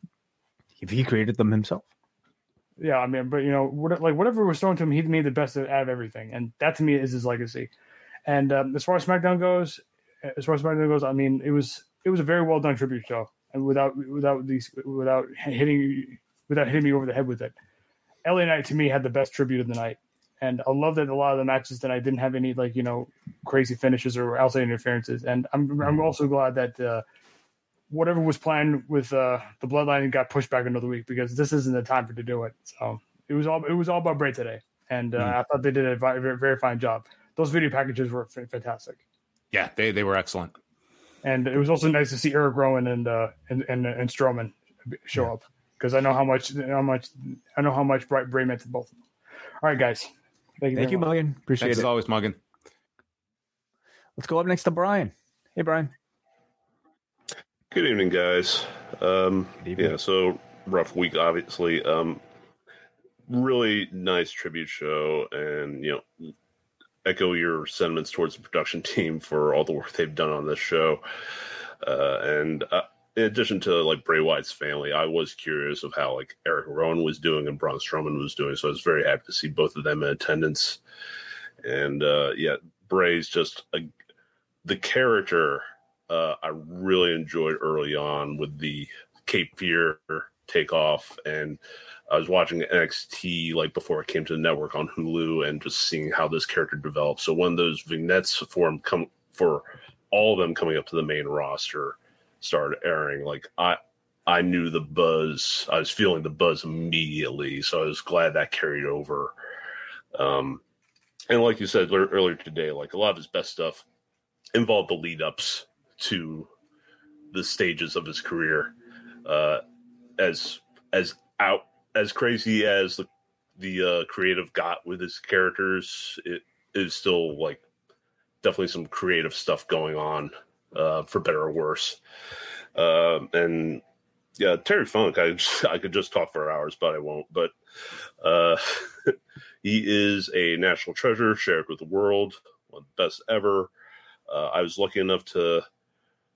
if he created them himself. Yeah, I mean, but you know, what, like whatever was thrown to him, he made the best out of everything, and that to me is his legacy. And um, as far as SmackDown goes, as far as SmackDown goes, I mean, it was it was a very well done tribute show, and without without these without hitting without hitting me over the head with it, LA Knight to me had the best tribute of the night, and I love that a lot of the matches that I didn't have any like you know crazy finishes or outside interferences, and I'm I'm mm-hmm. also glad that. Uh, whatever was planned with uh, the bloodline got pushed back another week because this isn't the time for to do it. So it was all it was all about Bray today, and uh, mm. I thought they did a very, very fine job. Those video packages were f- fantastic. Yeah, they they were excellent. And it was also nice to see Eric Rowan and uh, and and, and Strowman show yeah. up because I know how much how much I know how much Bray meant to both of them. All right, guys. Thank you, Thank you Muggin. Appreciate Thanks it. as always, Muggin. Let's go up next to Brian. Hey, Brian. Good evening, guys. Um, evening. Yeah, so rough week, obviously. Um, really nice tribute show, and you know, echo your sentiments towards the production team for all the work they've done on this show. Uh, and uh, in addition to like Bray Wyatt's family, I was curious of how like Eric Rowan was doing and Braun Strowman was doing. So I was very happy to see both of them in attendance. And uh, yeah, Bray's just a, the character uh, I really enjoyed early on with the Cape Fear takeoff, and I was watching NXT like before it came to the network on Hulu, and just seeing how this character developed. So when those vignettes for him come for all of them coming up to the main roster started airing, like I I knew the buzz. I was feeling the buzz immediately, so I was glad that carried over. Um, and like you said earlier today, like a lot of his best stuff involved the lead ups to the stages of his career. Uh, as as out as crazy as the the uh, creative got with his characters, it is still like definitely some creative stuff going on, uh, for better or worse. Um, and yeah, Terry Funk, I I could just talk for hours, but I won't. But uh, he is a national treasure shared with the world, one of the best ever. Uh, I was lucky enough to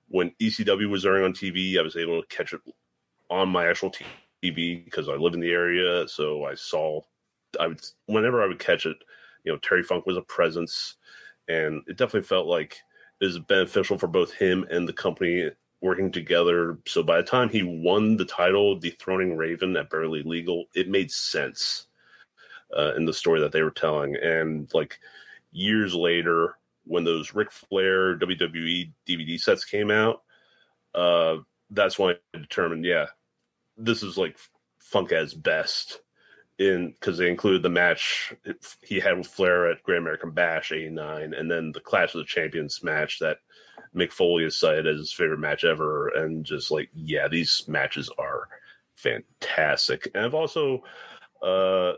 when ECW was airing on TV, I was able to catch it on my actual TV because I live in the area. So I saw, I would whenever I would catch it, you know, Terry Funk was a presence, and it definitely felt like it was beneficial for both him and the company working together. So by the time he won the title, dethroning Raven at Barely Legal, it made sense uh, in the story that they were telling. And like years later, when those Ric Flair WWE DVD sets came out, uh, that's when I determined, yeah, this is like Funk as best in because they included the match he had with Flair at Great American Bash '89, and then the Clash of the Champions match that Mick Foley has cited as his favorite match ever, and just like, yeah, these matches are fantastic. And I've also uh,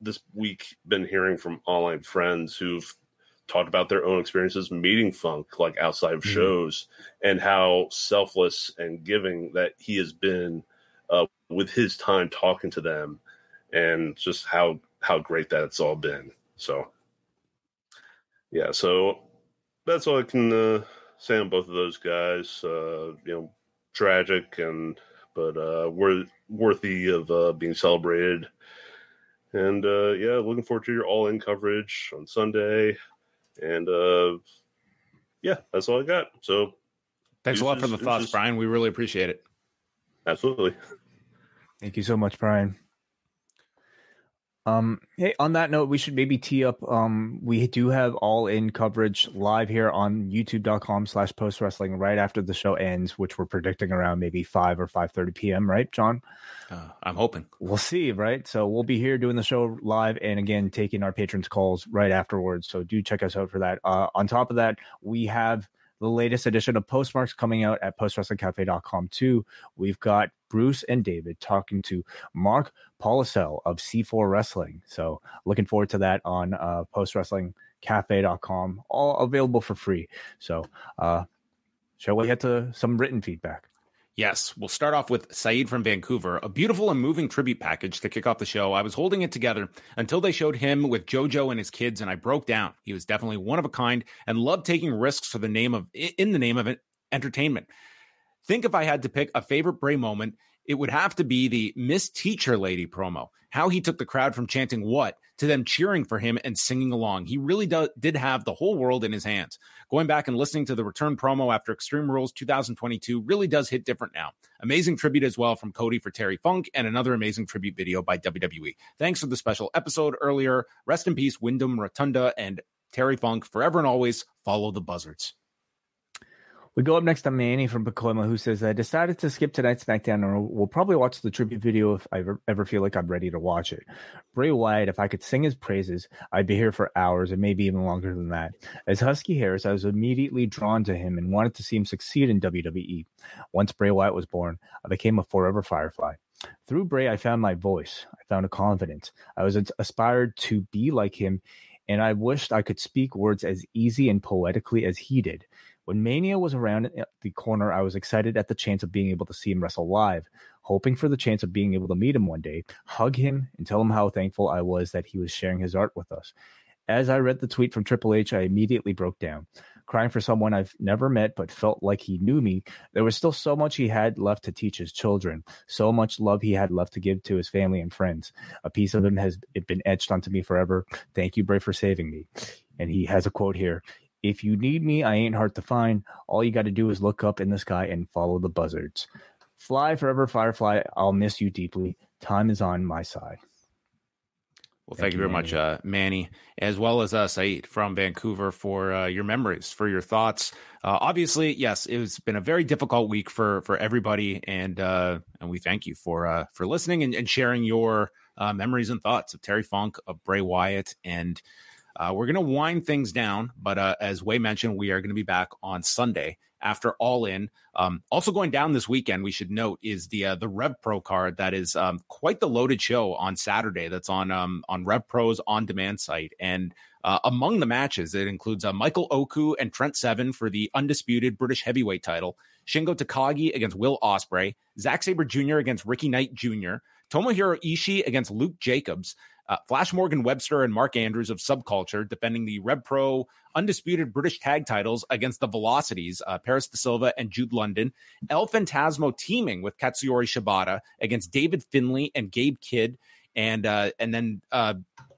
this week been hearing from online friends who've talked about their own experiences meeting Funk, like outside of mm-hmm. shows, and how selfless and giving that he has been uh, with his time talking to them, and just how how great that's all been. So, yeah, so that's all I can uh, say on both of those guys. Uh, you know, tragic and but uh, worth, worthy of uh, being celebrated. And uh, yeah, looking forward to your all in coverage on Sunday. And uh, yeah, that's all I got. So thanks a lot for the thoughts, just... Brian. We really appreciate it. Absolutely. Thank you so much, Brian. Um, hey, on that note, we should maybe tee up. Um, we do have all in coverage live here on youtube.com slash post wrestling right after the show ends, which we're predicting around maybe 5 or 5 30 p.m., right, John? Uh, I'm hoping. We'll see, right? So we'll be here doing the show live and again taking our patrons' calls right afterwards. So do check us out for that. Uh, on top of that, we have the latest edition of Postmarks coming out at postwrestlingcafe.com too. We've got Bruce and David talking to Mark Polisel of C4 Wrestling. So looking forward to that on uh, postwrestlingcafe.com, all available for free. So uh, shall we get to some written feedback? Yes, we'll start off with Saeed from Vancouver, a beautiful and moving tribute package to kick off the show. I was holding it together until they showed him with JoJo and his kids, and I broke down. He was definitely one of a kind and loved taking risks for the name of in the name of entertainment. Think if I had to pick a favorite Bray moment, it would have to be the Miss Teacher Lady promo. How he took the crowd from chanting what to them cheering for him and singing along. He really do, did have the whole world in his hands. Going back and listening to the return promo after Extreme Rules 2022 really does hit different now. Amazing tribute as well from Cody for Terry Funk and another amazing tribute video by WWE. Thanks for the special episode earlier. Rest in peace, Windham Rotunda and Terry Funk. Forever and always follow the buzzards. We go up next to Manny from Pacoima, who says, I decided to skip tonight's SmackDown, and we'll probably watch the tribute video if I ever, ever feel like I'm ready to watch it. Bray Wyatt, if I could sing his praises, I'd be here for hours and maybe even longer than that. As Husky Harris, I was immediately drawn to him and wanted to see him succeed in WWE. Once Bray Wyatt was born, I became a forever Firefly. Through Bray, I found my voice. I found a confidence. I was aspired to be like him, and I wished I could speak words as easy and poetically as he did. When Mania was around the corner, I was excited at the chance of being able to see him wrestle live, hoping for the chance of being able to meet him one day, hug him, and tell him how thankful I was that he was sharing his art with us. As I read the tweet from Triple H, I immediately broke down, crying for someone I've never met but felt like he knew me. There was still so much he had left to teach his children, so much love he had left to give to his family and friends. A piece of him has been etched onto me forever. Thank you, Bray, for saving me. And he has a quote here if you need me, I ain't hard to find. All you got to do is look up in the sky and follow the buzzards. Fly forever, Firefly. I'll miss you deeply. Time is on my side. Well, thank, thank you very Manny. much, uh, Manny, as well as uh, Saeed from Vancouver for uh, your memories, for your thoughts. Uh, obviously, yes, it's been a very difficult week for for everybody, and uh, and we thank you for uh, for listening and, and sharing your uh, memories and thoughts of Terry Funk, of Bray Wyatt, and uh, we're going to wind things down, but uh, as Wai mentioned, we are going to be back on Sunday after All In. Um, also going down this weekend, we should note is the uh, the Rev Pro card that is um, quite the loaded show on Saturday. That's on um, on Rev Pro's on demand site, and uh, among the matches, it includes uh, Michael Oku and Trent Seven for the undisputed British heavyweight title, Shingo Takagi against Will Ospreay, Zack Sabre Jr. against Ricky Knight Jr., Tomohiro Ishii against Luke Jacobs, uh, Flash Morgan Webster and Mark Andrews of Subculture defending the Rev Pro undisputed British tag titles against the Velocities, uh, Paris De Silva and Jude London. El Phantasmo teaming with Katsuyori Shibata against David Finlay and Gabe Kidd. And uh, and then uh,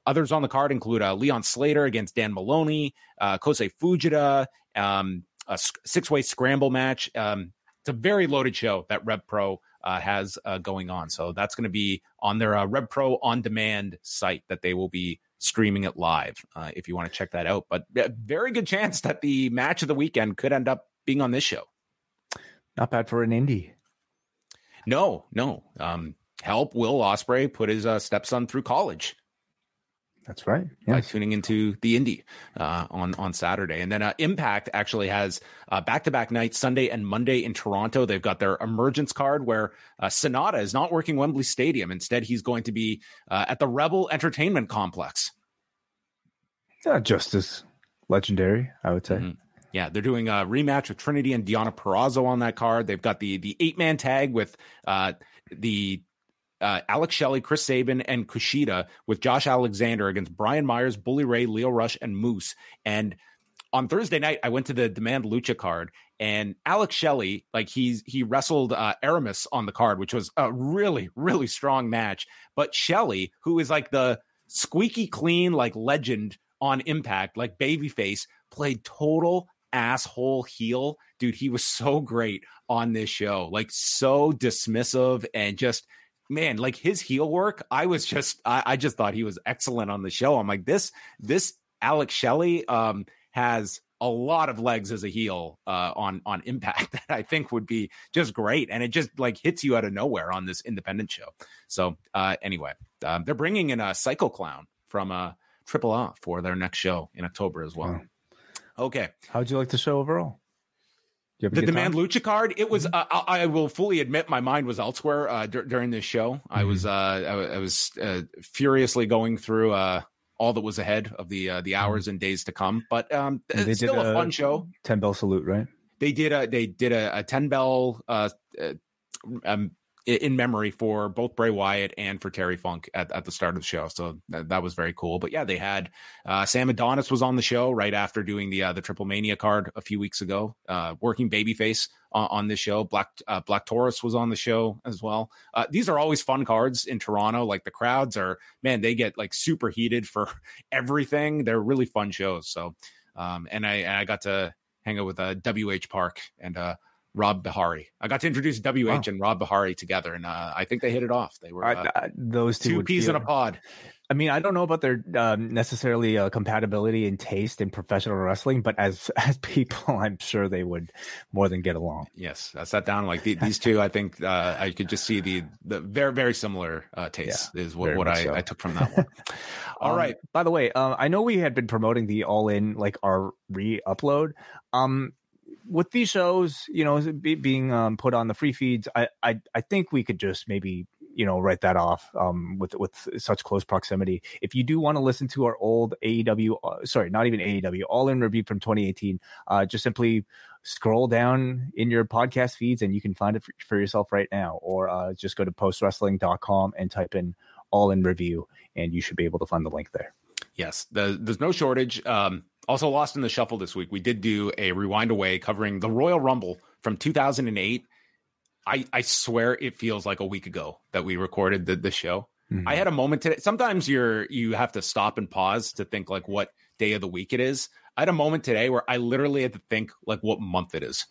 others on the card include uh, Leon Slater against Dan Moloney, uh, Kosei Fujita, um, a six way scramble match. Um, it's a very loaded show that Rev Pro uh, has uh, going on. So that's going to be on their uh, Rev Pro on demand site that they will be streaming it live uh, if you want to check that out. But very good chance that the match of the weekend could end up being on this show. Not bad for an indie. No, no. Um, help Will Ospreay put his uh, stepson through college. That's right. Yes. By tuning into the indie uh, on on Saturday, and then uh, Impact actually has back to back nights, Sunday and Monday in Toronto. They've got their emergence card where uh, Sanada is not working Wembley Stadium. Instead, he's going to be uh, at the Rebel Entertainment Complex. Yeah, just as legendary, I would say. Mm-hmm. Yeah, they're doing a rematch with Trinity and Diana Purrazzo on that card. They've got the the eight man tag with uh, the uh, Alex Shelley, Chris Sabin, and Kushida with Josh Alexander against Brian Myers, Bully Ray, Lio Rush, and Moose. And on Thursday night, I went to the Demand Lucha card, and Alex Shelley, like he's he wrestled uh, Aramis on the card, which was a really really strong match. But Shelley, who is like the squeaky clean like legend on Impact, like babyface, played total asshole heel. Dude, he was so great on this show, like so dismissive and just man, like his heel work, I was just I, I, just thought he was excellent on the show. I'm like, this this Alex Shelley um has a lot of legs as a heel uh, on on Impact that I think would be just great, and it just like hits you out of nowhere on this independent show. So uh, anyway, um, they're bringing in a Psycho Clown from uh, Triple A for their next show in October as well. Wow. Okay, how'd you like the show overall? The demand lucha card it was mm-hmm. uh, I, I, will fully admit my mind was elsewhere uh, d- during this show mm-hmm. i was uh, i, I was uh, furiously going through uh, all that was ahead of the uh, the mm-hmm. hours and days to come but um they it's still a, a, fun show 10 bell salute right they did a they did a, a 10 bell um, in memory for both Bray Wyatt and for Terry Funk at, at the start of the show. So that, that was very cool. But yeah, they had uh, Sam Adonis was on the show right after doing the uh, the Triple Mania card a few weeks ago, uh, working babyface on, on this show. Black uh, Black Taurus was on the show as well. Uh, these are always fun cards in Toronto. Like the crowds are man, they get like super heated for everything. They're really fun shows. So um, and I and I got to hang out with uh, WH Park and uh, Rob Bihari. I got to introduce WH wow. and Rob Bihari together, and uh, I think they hit it off. They were uh, those two, two peas in a pod. I mean, I don't know about their um, necessarily uh, compatibility and taste in professional wrestling, but as as people, I'm sure they would more than get along. Yes, I sat down like the, these two. I think uh, I could just see the the very very similar uh, taste yeah, is what, what I, so. I took from that one. All um, right. By the way, uh, I know we had been promoting the All In like our re-upload. Um, with these shows, you know, be, being um, put on the free feeds, I, I I think we could just maybe you know write that off um, with with such close proximity. If you do want to listen to our old AEW, uh, sorry, not even AEW, All In review from 2018, uh, just simply scroll down in your podcast feeds and you can find it for, for yourself right now, or uh, just go to postwrestling.com and type in All In review, and you should be able to find the link there. Yes, the, there's no shortage. Um, also, lost in the shuffle this week. We did do a rewind away covering the Royal Rumble from 2008. I, I swear it feels like a week ago that we recorded the, the show. Mm-hmm. I had a moment today. Sometimes you're you have to stop and pause to think like what day of the week it is. I had a moment today where I literally had to think like what month it is.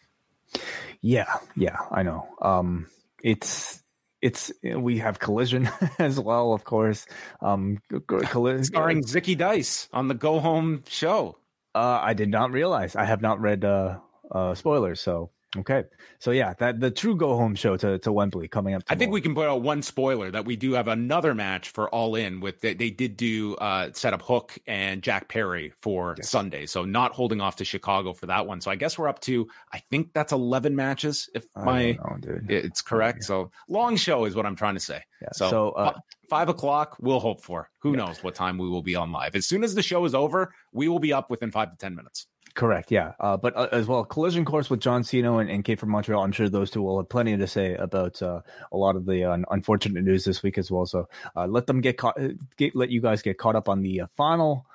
Yeah, yeah, I know. Um, it's it's we have collision as well, of course. Um, collision starring Zicky Dice on the Go Home show. Uh, I did not realize. I have not read uh, uh, spoilers, so Okay, so yeah, that the true go home show to, to Wembley coming up. I think we can put out one spoiler that we do have another match for All In with they, they did do uh, set up Hook and Jack Perry for yes. Sunday, so not holding off to Chicago for that one. So I guess we're up to I think that's eleven matches if my know, it's correct. Yeah. So long show is what I'm trying to say. Yeah. So, so uh, five o'clock we'll hope for. Who yeah. knows what time we will be on live? As soon as the show is over, we will be up within five to ten minutes. Correct. Yeah. Uh, but uh, as well, collision course with John Cena and, and Kate from Montreal. I'm sure those two will have plenty to say about uh, a lot of the uh, unfortunate news this week as well. So uh, let them get caught. Uh, get, let you guys get caught up on the final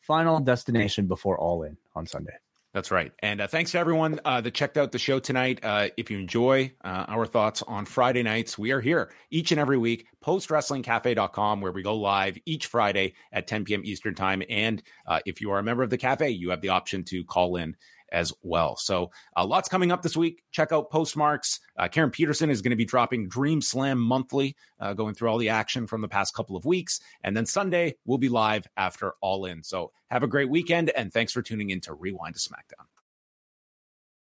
final destination before All In on Sunday. That's right. And uh, thanks to everyone uh, that checked out the show tonight. Uh, if you enjoy uh, our thoughts on Friday nights, we are here each and every week, postwrestlingcafe.com, where we go live each Friday at 10 p.m. Eastern Time. And uh, if you are a member of the cafe, you have the option to call in as well. So uh, lots coming up this week. Check out Postmarks. Uh, Karen Peterson is going to be dropping Dream Slam monthly, uh, going through all the action from the past couple of weeks. And then Sunday, we'll be live after All In. So have a great weekend, and thanks for tuning in to Rewind to SmackDown.